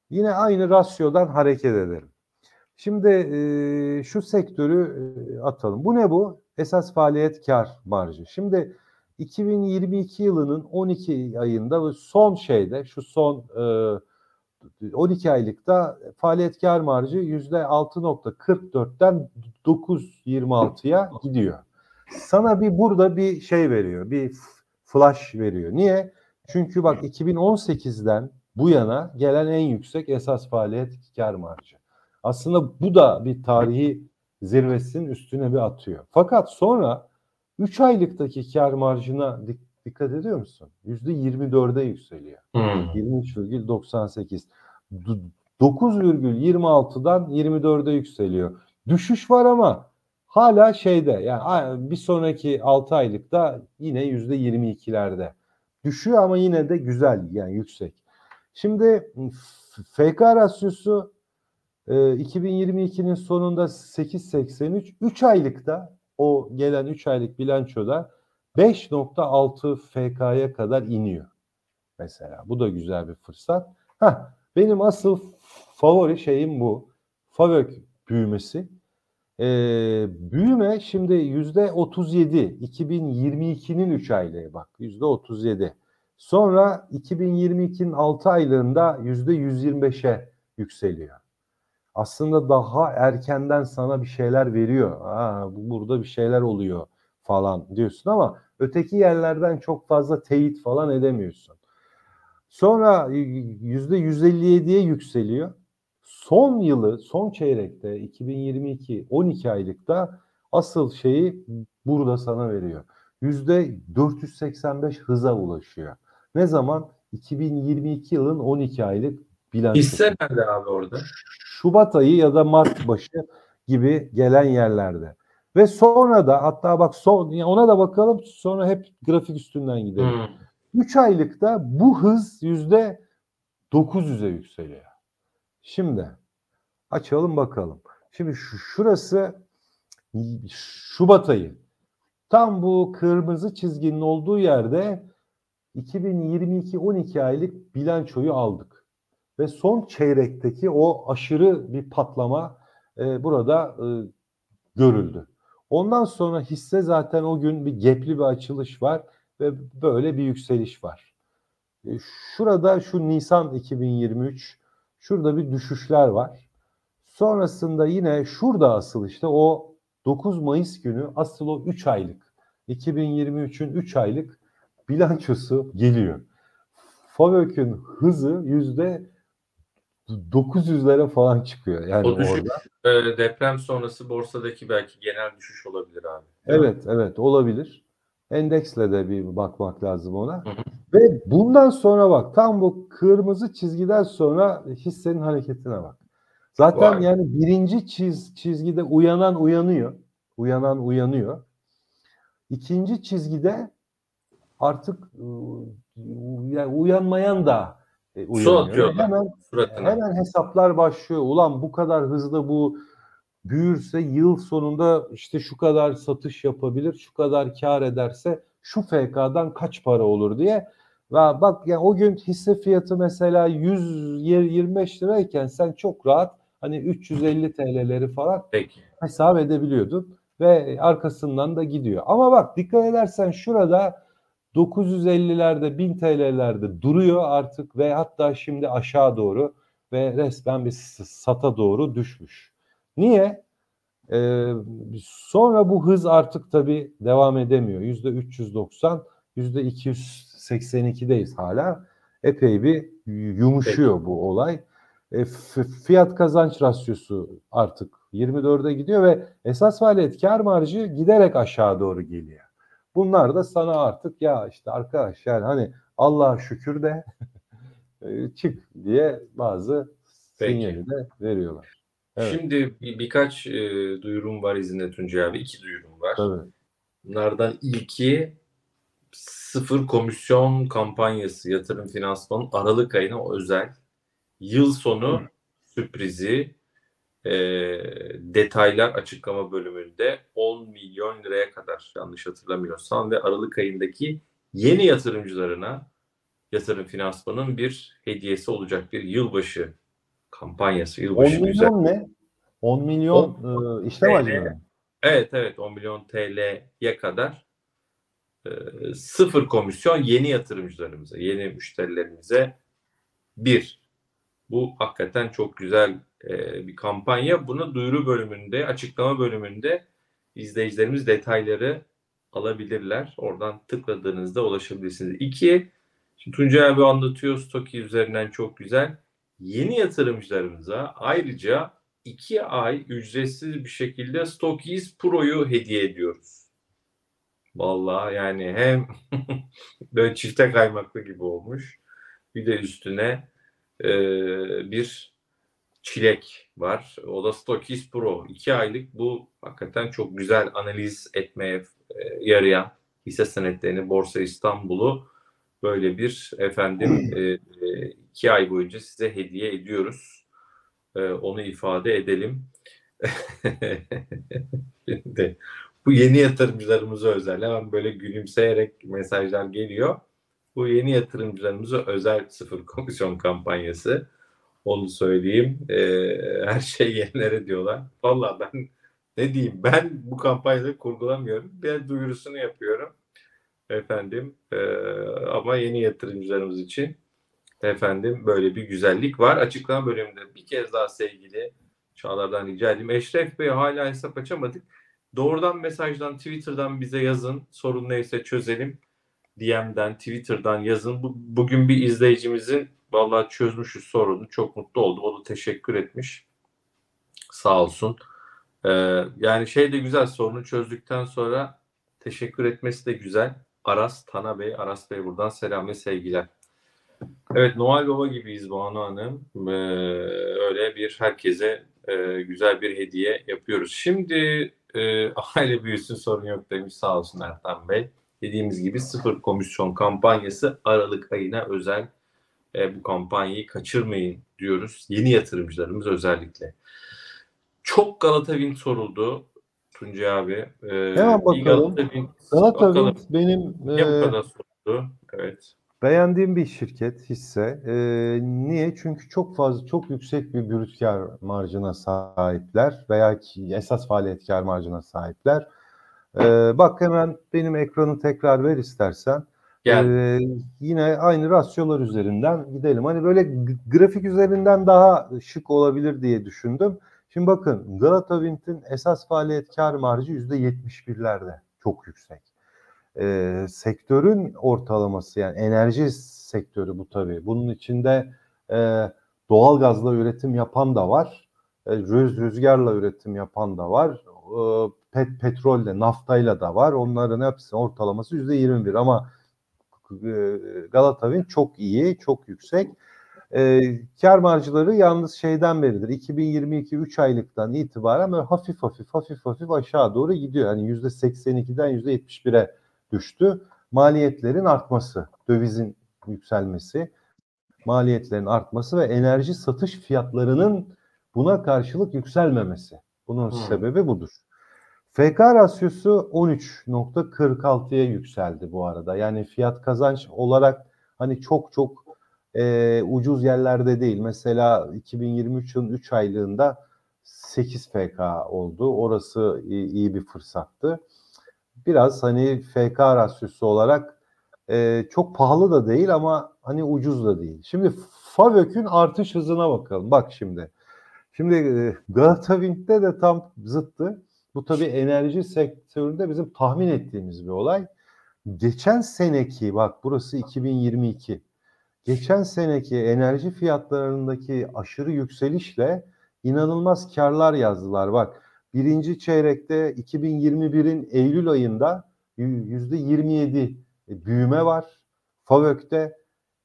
yine aynı rasyodan hareket edelim. Şimdi e, şu sektörü e, atalım. Bu ne bu? Esas faaliyet kar marjı. Şimdi 2022 yılının 12 ayında son şeyde şu son e, 12 aylıkta faaliyet kar marjı %6.44'ten 9.26'ya gidiyor. Sana bir burada bir şey veriyor. Bir flash veriyor. Niye? Çünkü bak 2018'den bu yana gelen en yüksek esas faaliyet kar marjı. Aslında bu da bir tarihi zirvesinin üstüne bir atıyor. Fakat sonra 3 aylıktaki kar marjına dik- dikkat ediyor musun? %24'e yükseliyor. Hmm. 23,98. D- 9,26'dan 24'e yükseliyor. Düşüş var ama hala şeyde yani bir sonraki 6 aylıkta yine %22'lerde. Düşüyor ama yine de güzel yani yüksek. Şimdi FK rasyosu e, 2022'nin sonunda 8.83 3 aylıkta o gelen 3 aylık bilançoda 5.6 FK'ya kadar iniyor mesela. Bu da güzel bir fırsat. Heh, benim asıl favori şeyim bu. Favök büyümesi. Ee, büyüme şimdi yüzde 37. 2022'nin 3 aylığı bak yüzde 37. Sonra 2022'nin 6 aylığında yüzde 125'e yükseliyor. Aslında daha erkenden sana bir şeyler veriyor. Bu- burada bir şeyler oluyor falan diyorsun ama öteki yerlerden çok fazla teyit falan edemiyorsun. Sonra yüzde 157'ye yükseliyor. Son yılı, son çeyrekte 2022 12 aylıkta asıl şeyi burada sana veriyor. Yüzde 485 hıza ulaşıyor. Ne zaman? 2022 yılın 12 aylık bilançosu. Hisse nerede abi orada? Şubat ayı ya da Mart başı gibi gelen yerlerde. Ve sonra da hatta bak son ona da bakalım sonra hep grafik üstünden gidelim. Hmm. 3 aylıkta bu hız yüzde 900'e yükseliyor. Şimdi açalım bakalım. Şimdi şu, şurası Şubat ayı. Tam bu kırmızı çizginin olduğu yerde 2022 12 aylık bilançoyu aldık. Ve son çeyrekteki o aşırı bir patlama e, burada e, görüldü. Ondan sonra hisse zaten o gün bir gepli bir açılış var ve böyle bir yükseliş var. E, Şurada şu Nisan 2023 şurada bir düşüşler var. Sonrasında yine şurada asıl işte o 9 Mayıs günü asıl o 3 aylık 2023'ün 3 aylık bilançosu geliyor. Favök'ün hızı yüzde 900'lere falan çıkıyor. Yani O düşüş orada. e, deprem sonrası borsadaki belki genel düşüş olabilir abi. Evet, evet olabilir. Endeksle de bir bakmak lazım ona. Hı hı. Ve bundan sonra bak tam bu kırmızı çizgiden sonra hissenin hareketine bak. Zaten Vay. yani birinci çiz, çizgide uyanan uyanıyor. Uyanan uyanıyor. İkinci çizgide artık ıı, yani uyanmayan da e, Su uyanıyor. atıyorlar Hemen suratına. Hemen hesaplar başlıyor. Ulan bu kadar hızlı bu büyürse yıl sonunda işte şu kadar satış yapabilir, şu kadar kar ederse şu FK'dan kaç para olur diye. Ve bak ya o gün hisse fiyatı mesela 125 lirayken sen çok rahat hani 350 TL'leri falan Peki. hesap edebiliyordun ve arkasından da gidiyor. Ama bak dikkat edersen şurada 950'lerde 1000 TL'lerde duruyor artık ve hatta şimdi aşağı doğru ve resmen bir sata doğru düşmüş. Niye? Ee, sonra bu hız artık tabii devam edemiyor. Yüzde 390, yüzde 282'deyiz hala. Epey bir yumuşuyor bu olay. E, fiyat kazanç rasyosu artık 24'e gidiyor ve esas faaliyet kar marjı giderek aşağı doğru geliyor. Bunlar da sana artık ya işte arkadaş yani hani Allah'a şükür de e, çık diye bazı Peki. sinyali de veriyorlar. Evet. Şimdi bir, birkaç e, duyurum var izinde Tuncay abi. İki duyurum var. Tabii. Bunlardan ilki sıfır komisyon kampanyası yatırım finansmanın Aralık ayına özel yıl sonu sürprizi e, detaylar açıklama bölümünde 10 milyon liraya kadar yanlış hatırlamıyorsam ve Aralık ayındaki yeni yatırımcılarına yatırım finansmanın bir hediyesi olacak bir yılbaşı kampanyası. 10 Yılbaşı güzel. milyon ne? 10 milyon e, işlem hacmi mi? Evet evet 10 milyon TL'ye kadar e, sıfır komisyon yeni yatırımcılarımıza, yeni müşterilerimize bir. Bu hakikaten çok güzel e, bir kampanya. Bunu duyuru bölümünde, açıklama bölümünde izleyicilerimiz detayları alabilirler. Oradan tıkladığınızda ulaşabilirsiniz. İki, şimdi Tuncay abi anlatıyor Stoki üzerinden çok güzel. Yeni yatırımcılarımıza ayrıca 2 ay ücretsiz bir şekilde Stockies Pro'yu hediye ediyoruz. Vallahi yani hem böyle çifte kaymaklı gibi olmuş. Bir de üstüne e, bir çilek var. O da Stockies Pro. 2 aylık bu hakikaten çok güzel analiz etmeye e, yarayan hisse senetlerini Borsa İstanbul'u böyle bir efendim e, e, iki ay boyunca size hediye ediyoruz. E, onu ifade edelim. Şimdi, bu yeni yatırımcılarımıza özel. Hemen böyle gülümseyerek mesajlar geliyor. Bu yeni yatırımcılarımıza özel sıfır komisyon kampanyası. Onu söyleyeyim. E, her şey yerlere diyorlar. Vallahi ben ne diyeyim ben bu kampanyayı kurgulamıyorum. Ben duyurusunu yapıyorum. Efendim e, ama yeni yatırımcılarımız için efendim böyle bir güzellik var. Açıklama bölümünde bir kez daha sevgili Çağlar'dan rica edeyim. Eşref Bey hala hesap açamadık. Doğrudan mesajdan Twitter'dan bize yazın. Sorun neyse çözelim. DM'den, Twitter'dan yazın. Bu, bugün bir izleyicimizin vallahi çözmüşüz sorunu. Çok mutlu oldum. O da teşekkür etmiş. Sağ olsun. Ee, yani şey de güzel sorunu çözdükten sonra teşekkür etmesi de güzel. Aras Tana Bey, Aras Bey buradan selam ve sevgiler. Evet Noel Baba gibiyiz Banu Hanım. Ee, öyle bir herkese e, güzel bir hediye yapıyoruz. Şimdi e, aile büyüsün sorun yok demiş sağ olsun Ertan Bey. Dediğimiz gibi sıfır komisyon kampanyası Aralık ayına özel e, bu kampanyayı kaçırmayın diyoruz. Yeni yatırımcılarımız özellikle. Çok Galata Wind soruldu Tuncay abi. Ee, Hemen bakalım. Galata Wind, Galata. Wind benim bu e, kadar soruldu? Evet. Beğendiğim bir şirket hisse. E, niye? Çünkü çok fazla çok yüksek bir brüt kar marjına sahipler veya ki esas faaliyet kar marjına sahipler. E, bak hemen benim ekranı tekrar ver istersen. Gel. Ee, yine aynı rasyolar üzerinden gidelim. Hani böyle grafik üzerinden daha şık olabilir diye düşündüm. Şimdi bakın Galata Wind'in esas faaliyet kar marjı %71'lerde. Çok yüksek. Ee, sektörün ortalaması yani enerji sektörü bu tabii. Bunun içinde e, doğal gazla üretim yapan da var. E, rüz, rüzgarla üretim yapan da var. E, pet, petrolle, naftayla da var. Onların hepsi ortalaması %21 ama e, Galata Wind çok iyi, çok yüksek. E, kar marjları yalnız şeyden beridir. 2022 3 aylıktan itibaren böyle hafif hafif hafif hafif aşağı doğru gidiyor. Yani %82'den %71'e düştü. Maliyetlerin artması, dövizin yükselmesi, maliyetlerin artması ve enerji satış fiyatlarının buna karşılık yükselmemesi. Bunun Hmm. sebebi budur. FK rasyosu 13.46'ya yükseldi bu arada. Yani fiyat kazanç olarak hani çok çok e, ucuz yerlerde değil. Mesela 2023 yılın 3 aylığında 8 FK oldu. Orası iyi, iyi bir fırsattı. Biraz hani FK rasyosu olarak e, çok pahalı da değil ama hani ucuz da değil. Şimdi FAVÖK'ün artış hızına bakalım. Bak şimdi. Şimdi e, Galata Wind'de de tam zıttı. Bu tabii enerji sektöründe bizim tahmin ettiğimiz bir olay. Geçen seneki bak burası 2022. Geçen seneki enerji fiyatlarındaki aşırı yükselişle inanılmaz karlar yazdılar. Bak birinci çeyrekte 2021'in Eylül ayında yüzde 27 büyüme var. FAVÖK'te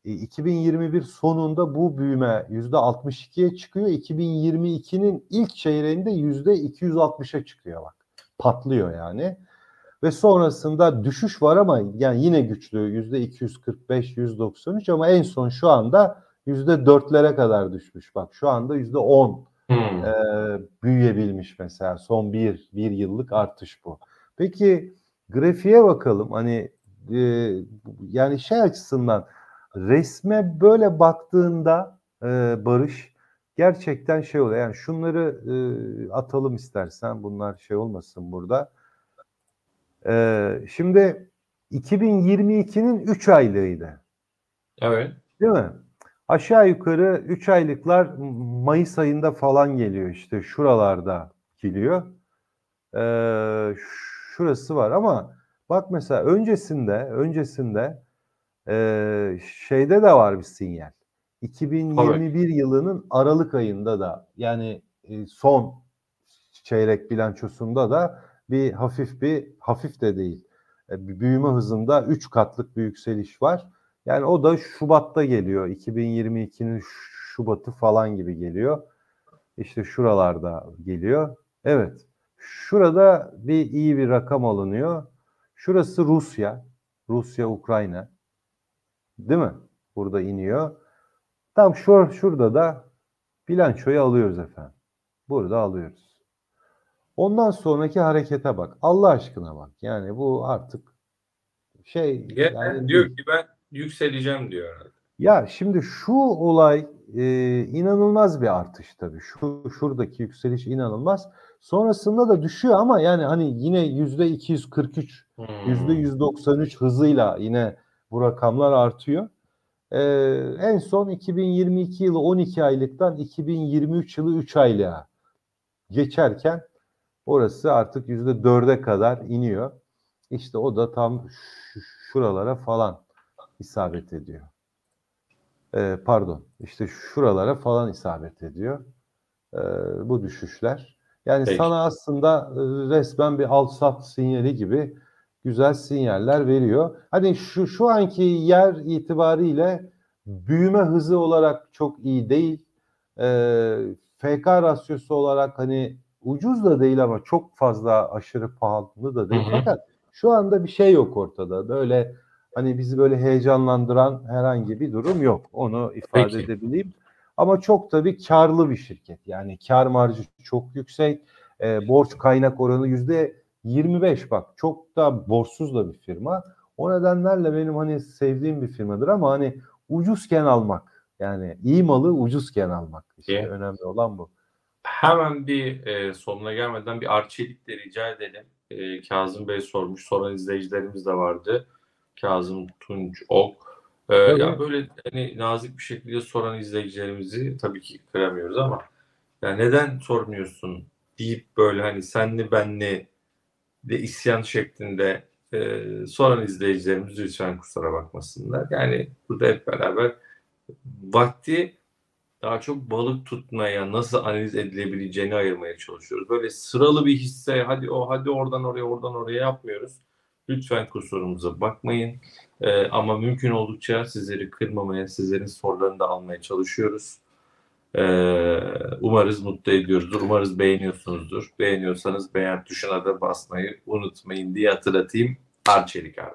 e, 2021 sonunda bu büyüme yüzde 62'ye çıkıyor. 2022'nin ilk çeyreğinde yüzde 260'a çıkıyor bak. Patlıyor yani. ve sonrasında düşüş var ama yani yine güçlü yüzde 245 193 ama en son şu anda yüzde dörtlere kadar düşmüş bak şu anda yüzde 10 Hmm. e, büyüyebilmiş mesela son bir bir yıllık artış bu. Peki grafiğe bakalım hani e, yani şey açısından resme böyle baktığında e, Barış gerçekten şey oluyor yani şunları e, atalım istersen bunlar şey olmasın burada. E, şimdi 2022'nin 3 aylığıydı. Evet. Değil mi? Aşağı yukarı 3 aylıklar Mayıs ayında falan geliyor işte şuralarda geliyor. Ee, şurası var ama bak mesela öncesinde öncesinde e, şeyde de var bir sinyal. 2021 yılının Aralık ayında da yani e, son çeyrek bilançosunda da bir hafif bir hafif de değil. E, bir büyüme hızında 3 katlık bir yükseliş var. Yani o da Şubat'ta geliyor. 2022'nin Şubat'ı falan gibi geliyor. İşte şuralarda geliyor. Evet. Şurada bir iyi bir rakam alınıyor. Şurası Rusya. Rusya, Ukrayna. Değil mi? Burada iniyor. Tam şu, şurada da bilançoyu alıyoruz efendim. Burada alıyoruz. Ondan sonraki harekete bak. Allah aşkına bak. Yani bu artık şey yani diyor ki ben yükseleceğim diyor herhalde. Ya şimdi şu olay e, inanılmaz bir artış tabii. Şu şuradaki yükseliş inanılmaz. Sonrasında da düşüyor ama yani hani yine yüzde 243, Hmm. yüzde 193 hızıyla yine bu rakamlar artıyor. E, en son 2022 yılı 12 aylıktan 2023 yılı 3 aylığa geçerken orası artık yüzde 4'e kadar iniyor. İşte o da tam şu- şuralara falan isabet ediyor. Ee, pardon işte şuralara falan isabet ediyor ee, bu düşüşler. Yani Peki. sana aslında e, resmen bir al sat sinyali gibi güzel sinyaller veriyor. Hani şu şu anki yer itibariyle büyüme hızı olarak çok iyi değil. Ee, FK rasyosu olarak hani ucuz da değil ama çok fazla aşırı pahalı da değil. Hı hı. Fakat şu anda bir şey yok ortada. Böyle hani bizi böyle heyecanlandıran herhangi bir durum yok. Onu ifade Peki. edebileyim. Ama çok tabii karlı bir şirket. Yani kar marjı çok yüksek. Ee, borç kaynak oranı yüzde 25 bak. Çok da borçsuz da bir firma. O nedenlerle benim hani sevdiğim bir firmadır ama hani ucuzken almak. Yani iyi malı ucuzken almak. İşte İyi. önemli olan bu. Hemen bir e, sonuna gelmeden bir arçelik de rica edelim. E, Kazım Bey sormuş. Soran izleyicilerimiz de vardı. Kazım Tunç Ok. E, Tabii. ya böyle hani nazik bir şekilde soran izleyicilerimizi tabii ki kıramıyoruz ama ya neden sormuyorsun deyip böyle hani senli benli de isyan şeklinde e, soran izleyicilerimiz lütfen kusura bakmasınlar. Yani burada hep beraber vakti daha çok balık tutmaya, nasıl analiz edilebileceğini ayırmaya çalışıyoruz. Böyle sıralı bir hisse, hadi o, hadi oradan oraya, oradan oraya yapmıyoruz. Lütfen kusurumuza bakmayın. Ee, ama mümkün oldukça sizleri kırmamaya, sizlerin sorularını da almaya çalışıyoruz. Ee, umarız mutlu ediyoruzdur. Umarız beğeniyorsunuzdur. Beğeniyorsanız beğen tuşuna da basmayı unutmayın diye hatırlatayım. Arçelik abi.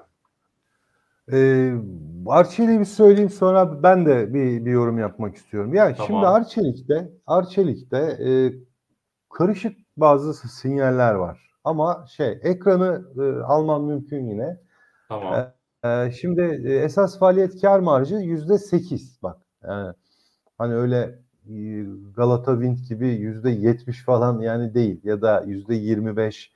Ee, Arçelik'i bir söyleyeyim sonra ben de bir, bir yorum yapmak istiyorum. Ya Tamam. şimdi Arçelik'te Arçelik'te e, karışık bazı sinyaller var. Ama şey ekranı e, alman mümkün yine. Tamam. Ee, şimdi e, esas faaliyet kar marjı yüzde sekiz bak. Yani hani öyle e, Galata Wind gibi yüzde yetmiş falan yani değil ya da yüzde yirmi beş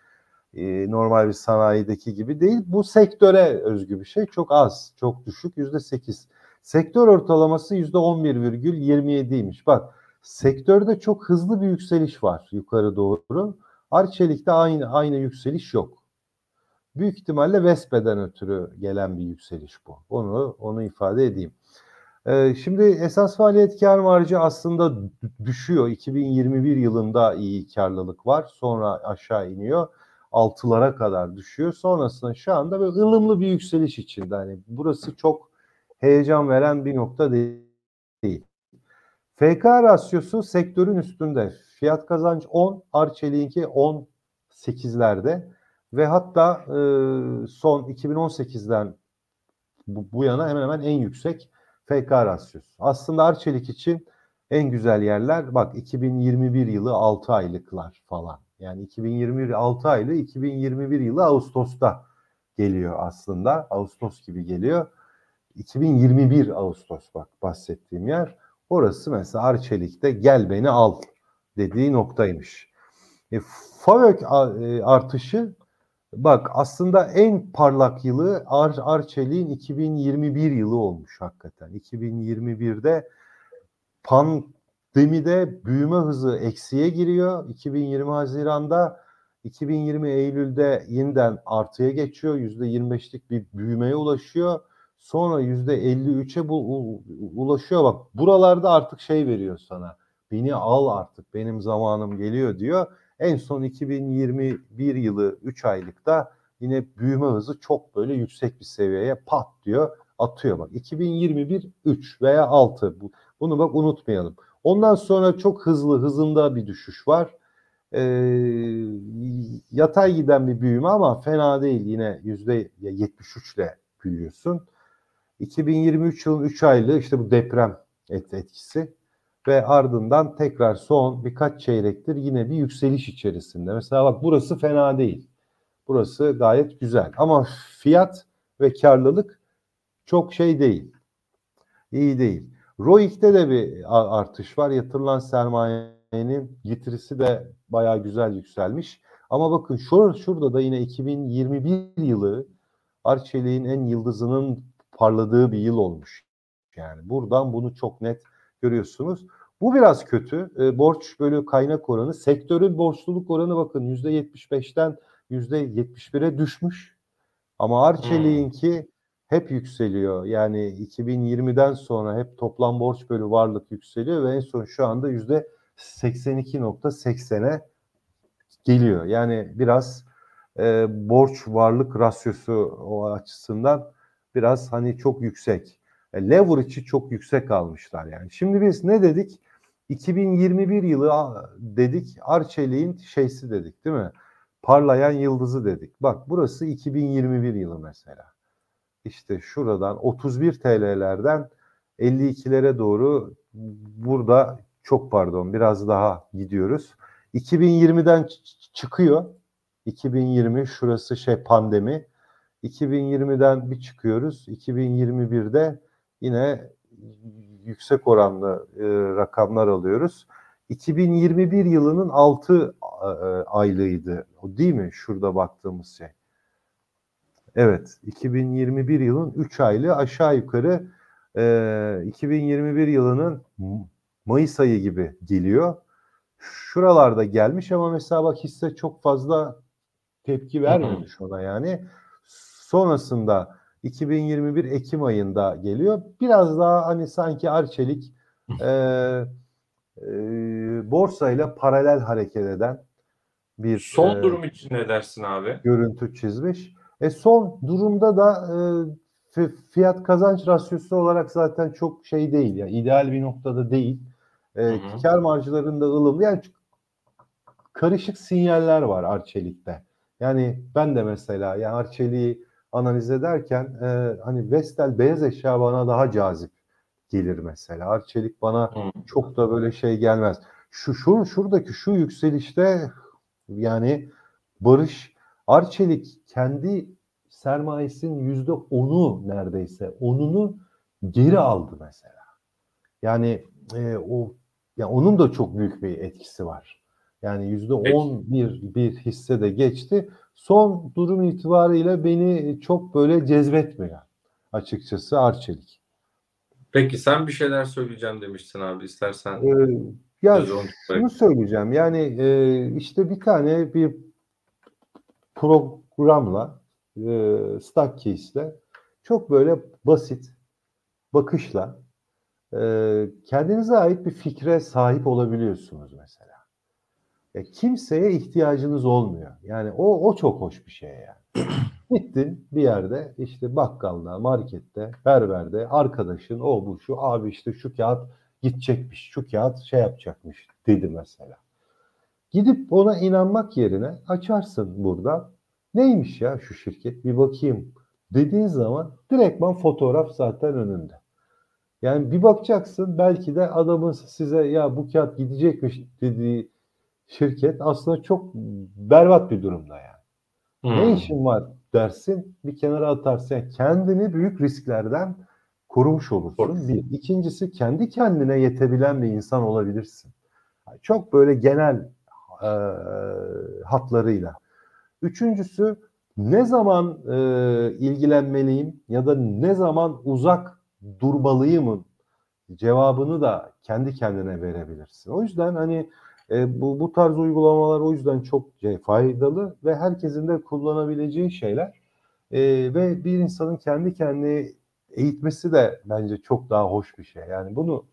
e, normal bir sanayideki gibi değil. Bu sektöre özgü bir şey. Çok az, çok düşük yüzde sekiz. Sektör ortalaması yüzde on bir virgül yirmi yediymiş. Bak sektörde çok hızlı bir yükseliş var yukarı doğru. Arçelik'te aynı aynı yükseliş yok. Büyük ihtimalle Vespe'den ötürü gelen bir yükseliş bu. Onu onu ifade edeyim. Ee, şimdi esas faaliyet kar marjı aslında düşüyor. 2021 yılında iyi karlılık var. Sonra aşağı iniyor. Altılara kadar düşüyor. Sonrasında şu anda böyle ılımlı bir yükseliş içinde. Hani burası çok heyecan veren bir nokta değil. FK rasyosu sektörün üstünde. Fiyat kazanç 10, Arçelik'inki 18'lerde. ve hatta e, son 2018'den bu, bu yana hemen hemen en yüksek FK rasyosu. Aslında Arçelik için en güzel yerler bak 2021 yılı 6 aylıklar falan. Yani 2021 6 aylı 2021 yılı Ağustos'ta geliyor aslında. Ağustos gibi geliyor. 2021 Ağustos bak bahsettiğim yer. Orası mesela Arçelik'te gel beni al dediği noktaymış. E, FAVÖK e, artışı bak aslında en parlak yılı Ar Arçelik'in 2021 yılı olmuş hakikaten. 2021'de pandemide büyüme hızı eksiye giriyor. 2020 Haziran'da 2020 Eylül'de yeniden artıya geçiyor. %25'lik bir büyümeye ulaşıyor. Sonra %53'e bu ulaşıyor. Bak buralarda artık şey veriyor sana. Beni al artık benim zamanım geliyor diyor. En son 2021 yılı 3 aylıkta yine büyüme hızı çok böyle yüksek bir seviyeye pat diyor atıyor bak. 2021 3 veya 6 bunu bak unutmayalım. Ondan sonra çok hızlı hızında bir düşüş var. Ee, yatay giden bir büyüme ama fena değil yine yüzde 73 ile büyüyorsun. 2023 yılın 3 aylığı işte bu deprem etkisi ve ardından tekrar son birkaç çeyrektir yine bir yükseliş içerisinde. Mesela bak burası fena değil. Burası gayet güzel ama fiyat ve karlılık çok şey değil. İyi değil. ROIC'te de bir artış var. Yatırılan sermayenin getirisi de bayağı güzel yükselmiş. Ama bakın şur şurada da yine 2021 yılı Arçelik'in en yıldızının parladığı bir yıl olmuş. Yani buradan bunu çok net görüyorsunuz. Bu biraz kötü. E, borç bölü kaynak oranı. Sektörün borçluluk oranı bakın %75'ten %71'e düşmüş. Ama Arçelik'inki hmm. hep yükseliyor. Yani 2020'den sonra hep toplam borç bölü varlık yükseliyor ve en son şu anda %82.80'e geliyor. Yani biraz e, borç varlık rasyosu o açısından biraz hani çok yüksek. E, leverage'i çok yüksek almışlar yani. Şimdi biz ne dedik? 2021 yılı dedik Arçelik'in şeysi dedik değil mi? Parlayan yıldızı dedik. Bak burası 2021 yılı mesela. İşte şuradan 31 TL'lerden 52'lere doğru burada çok pardon biraz daha gidiyoruz. 2020'den çıkıyor. 2020 şurası şey pandemi. 2020'den bir çıkıyoruz. 2021'de yine yüksek oranlı e, rakamlar alıyoruz. 2021 yılının 6 e, aylığıydı. O değil mi? Şurada baktığımız şey. Evet. 2021 yılın 3 aylığı aşağı yukarı e, 2021 yılının Mayıs ayı gibi geliyor. Şuralarda gelmiş ama mesela bak hisse çok fazla tepki vermemiş ona yani. Sonrasında 2021 Ekim ayında geliyor. Biraz daha hani sanki Arçelik e, e, borsayla paralel hareket eden bir son e, durum için ne dersin abi? Görüntü çizmiş. E son durumda da e, fiyat kazanç rasyosu olarak zaten çok şey değil yani ideal bir noktada değil. E, hı hı. Kar marjlarında ılımlı yani karışık sinyaller var Arçelik'te. Yani ben de mesela yani Arçelik'i analiz ederken e, hani Vestel beyaz eşya bana daha cazip gelir mesela. Arçelik bana hmm. çok da böyle şey gelmez. Şu şu şuradaki şu yükselişte yani Barış Arçelik kendi sermayesinin yüzde onu neredeyse onunu geri aldı mesela. Yani e, o ya onun da çok büyük bir etkisi var. Yani yüzde on bir bir hisse de geçti son durum itibariyle beni çok böyle cezbetmiyor açıkçası Arçelik. Peki sen bir şeyler söyleyeceğim demiştin abi istersen. Ee, ya şunu söyleyeceğim yani e, işte bir tane bir programla e, Stackcase'le çok böyle basit bakışla e, kendinize ait bir fikre sahip olabiliyorsunuz mesela. Ya kimseye ihtiyacınız olmuyor. Yani o o çok hoş bir şey yani. Gittin bir yerde işte bakkalda, markette, berberde arkadaşın o bu şu abi işte şu kağıt gidecekmiş, şu kağıt şey yapacakmış dedi mesela. Gidip ona inanmak yerine açarsın burada Neymiş ya şu şirket bir bakayım dediğin zaman direktman fotoğraf zaten önünde. Yani bir bakacaksın belki de adamın size ya bu kağıt gidecekmiş dediği şirket aslında çok berbat bir durumda yani. Hmm. Ne işin var dersin bir kenara atarsın. Yani kendini büyük risklerden korumuş olursun. Korursun. Bir. İkincisi kendi kendine yetebilen bir insan olabilirsin. Çok böyle genel e, hatlarıyla. Üçüncüsü ne zaman e, ilgilenmeliyim ya da ne zaman uzak durmalıyımın cevabını da kendi kendine verebilirsin. O yüzden hani e, bu, bu tarz uygulamalar o yüzden çok şey, faydalı ve herkesin de kullanabileceği şeyler. E, ve bir insanın kendi kendini eğitmesi de bence çok daha hoş bir şey. Yani bunu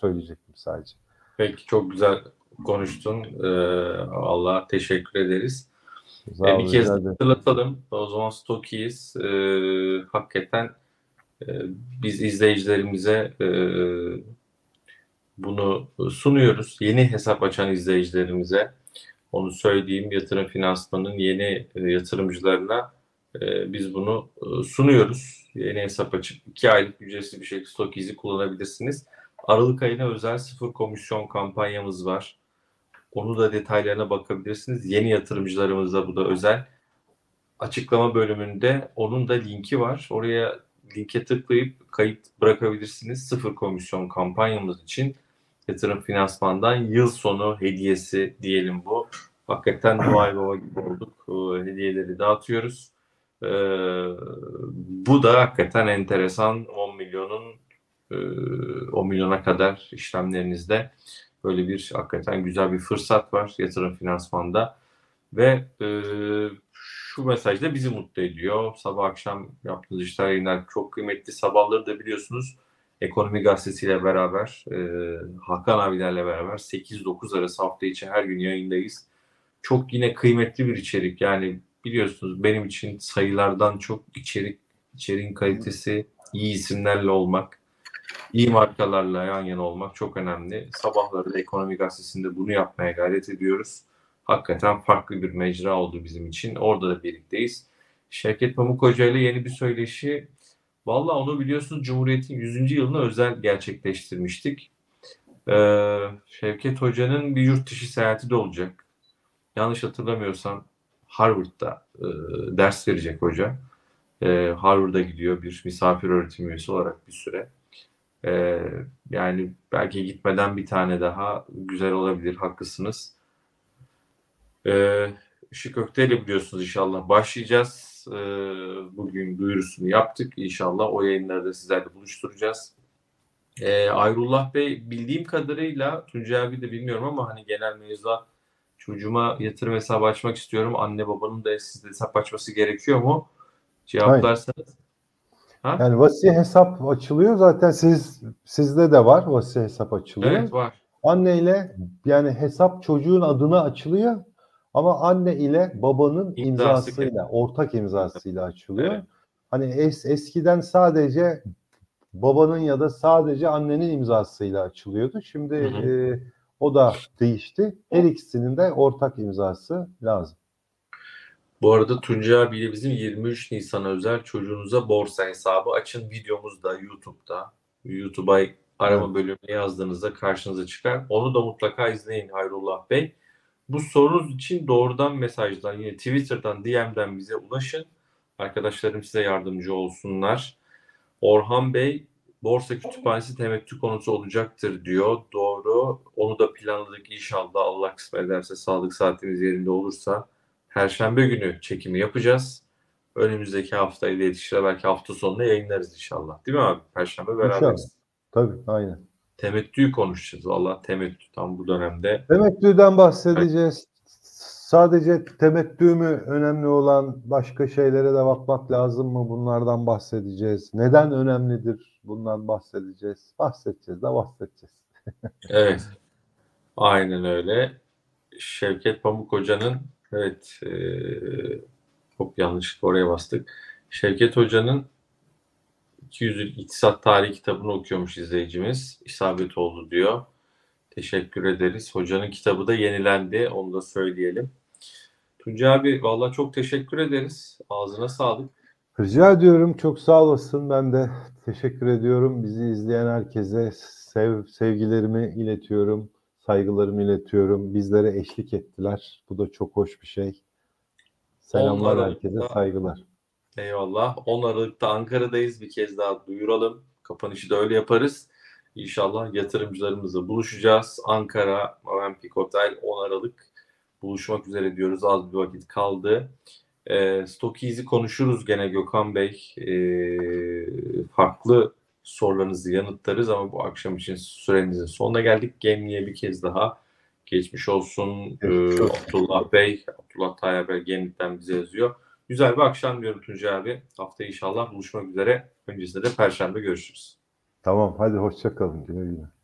söyleyecektim sadece. Peki çok güzel konuştun. Ee, Allah teşekkür ederiz. Sağ Ee, bir kez ederim. hatırlatalım. O zaman Stokiyiz. Ee, hakikaten e, biz izleyicilerimize e, bunu sunuyoruz. Yeni hesap açan izleyicilerimize onu söyleyeyim. Yatırım finansmanın yeni e, yatırımcılarına e, biz bunu e, sunuyoruz. Yeni hesap açıp 2 aylık ücretsiz bir şekilde Stokiz'i kullanabilirsiniz. Aralık ayına özel sıfır komisyon kampanyamız var. Onu da detaylarına bakabilirsiniz. Yeni yatırımcılarımıza bu da özel. Açıklama bölümünde onun da linki var. Oraya linke tıklayıp kayıt bırakabilirsiniz. Sıfır komisyon kampanyamız için yatırım finansmandan yıl sonu hediyesi diyelim bu. Hakikaten Noel Baba gibi olduk. Ee, Hediyeleri dağıtıyoruz. Ee, bu da hakikaten enteresan. 10 milyonun e, 10 milyona kadar işlemlerinizde böyle bir hakikaten güzel bir fırsat var yatırım finansmanda ve e, şu mesaj da bizi mutlu ediyor. Sabah akşam yaptığınız işler yayınlar çok kıymetli. Sabahları da biliyorsunuz Ekonomi Gazetesi'yle beraber e, Hakan abilerle beraber 8-9 arası hafta içi her gün yayındayız. Çok yine kıymetli bir içerik. Yani biliyorsunuz benim için sayılardan çok içerik, içeriğin kalitesi, iyi isimlerle olmak, iyi markalarla yan yana olmak çok önemli. Sabahları da Ekonomi Gazetesi'nde bunu yapmaya gayret ediyoruz. Hakikaten farklı bir mecra oldu bizim için. Orada da birlikteyiz. Şevket Pamuk Hoca ile yeni bir söyleşi. Valla onu biliyorsunuz Cumhuriyet'in 100. yılını özel gerçekleştirmiştik. Ee, Şevket Hoca'nın bir yurt dışı seyahati de olacak. Yanlış hatırlamıyorsam Harvard'da e, ders verecek hoca. E, Harvard'a gidiyor bir misafir öğretim üyesi olarak bir süre. E, yani belki gitmeden bir tane daha güzel olabilir. Haklısınız. E, Işık Ökte'yle biliyorsunuz inşallah başlayacağız. E, bugün duyurusunu yaptık. İnşallah o yayınlarda sizlerle buluşturacağız. E, Ayrullah Bey bildiğim kadarıyla Tuncay abi de bilmiyorum ama hani genel mevzuda çocuğuma yatırım hesabı açmak istiyorum. Anne babanın da sizde hesap açması gerekiyor mu? Cevaplarsanız. Ha? Yani vasi hesap açılıyor zaten siz sizde de var vasi hesap açılıyor. Evet var. Anne ile yani hesap çocuğun adına açılıyor ama anne ile babanın İmzası imzasıyla, ortak imzasıyla açılıyor. Evet. Hani es, eskiden sadece babanın ya da sadece annenin imzasıyla açılıyordu. Şimdi Hı hı. e, o da değişti. Her ikisinin de ortak imzası lazım. Bu arada Tuncay abiyle bizim 23 Nisan özel çocuğunuza borsa hesabı açın videomuz da YouTube'da. YouTube'a arama Evet. bölümüne yazdığınızda karşınıza çıkar. Onu da mutlaka izleyin Hayrullah Bey. Bu sorunuz için doğrudan mesajdan yine Twitter'dan DM'den bize ulaşın. Arkadaşlarım size yardımcı olsunlar. Orhan Bey borsa kütüphanesi temettü konusu olacaktır diyor. Doğru. Onu da planladık inşallah. Allah kısmet ederse sağlık saatimiz yerinde olursa. Perşembe günü çekimi yapacağız. Önümüzdeki haftayla yetişir. Belki hafta sonunda yayınlarız inşallah. Değil mi abi? Perşembe beraberiz. Tabii aynen. Temettüyü konuşacağız. Valla temettü tam bu dönemde. Temettüden bahsedeceğiz. Sadece temettü mü önemli olan başka şeylere de bakmak lazım mı? Bunlardan bahsedeceğiz. Neden önemlidir? Bundan bahsedeceğiz. Bahsedeceğiz de bahsedeceğiz. Evet. Aynen öyle. Şevket Pamuk Hoca'nın evet eee hop yanlışlıkla oraya bastık. Şevket Hoca'nın 200 İktisat Tarihi kitabını okuyormuş izleyicimiz. İsabet oldu diyor. Teşekkür ederiz. Hocanın kitabı da yenilendi. Onu da söyleyelim. Tuncay abi vallahi çok teşekkür ederiz. Ağzına sağlık. Rica ediyorum. Çok sağ olasın. Ben de teşekkür ediyorum. Bizi izleyen herkese sev, sevgilerimi iletiyorum. Saygılarımı iletiyorum. Bizlere eşlik ettiler. Bu da çok hoş bir şey. Selamlar Onlara herkese, da- saygılar. Eyvallah. 10 Aralık'ta Ankara'dayız. Bir kez daha duyuralım. Kapanışı da öyle yaparız. İnşallah yatırımcılarımızla buluşacağız. Ankara Movenpick Otel 10 Aralık buluşmak üzere diyoruz. Az bir vakit kaldı. E, Stock Easy konuşuruz gene Gökhan Bey. E, farklı sorularınızı yanıtlarız ama bu akşam için süremizin sonuna geldik. Gemli'ye bir kez daha geçmiş olsun. E. Abdullah Bey, Abdullah Tayyar Bey Gemlik'ten bize yazıyor. Güzel bir akşam diyorum Tuncay abi. Haftaya inşallah buluşmak üzere. Öncesinde de Perşembe görüşürüz. Tamam, hadi hoşça kalın. Güle güle.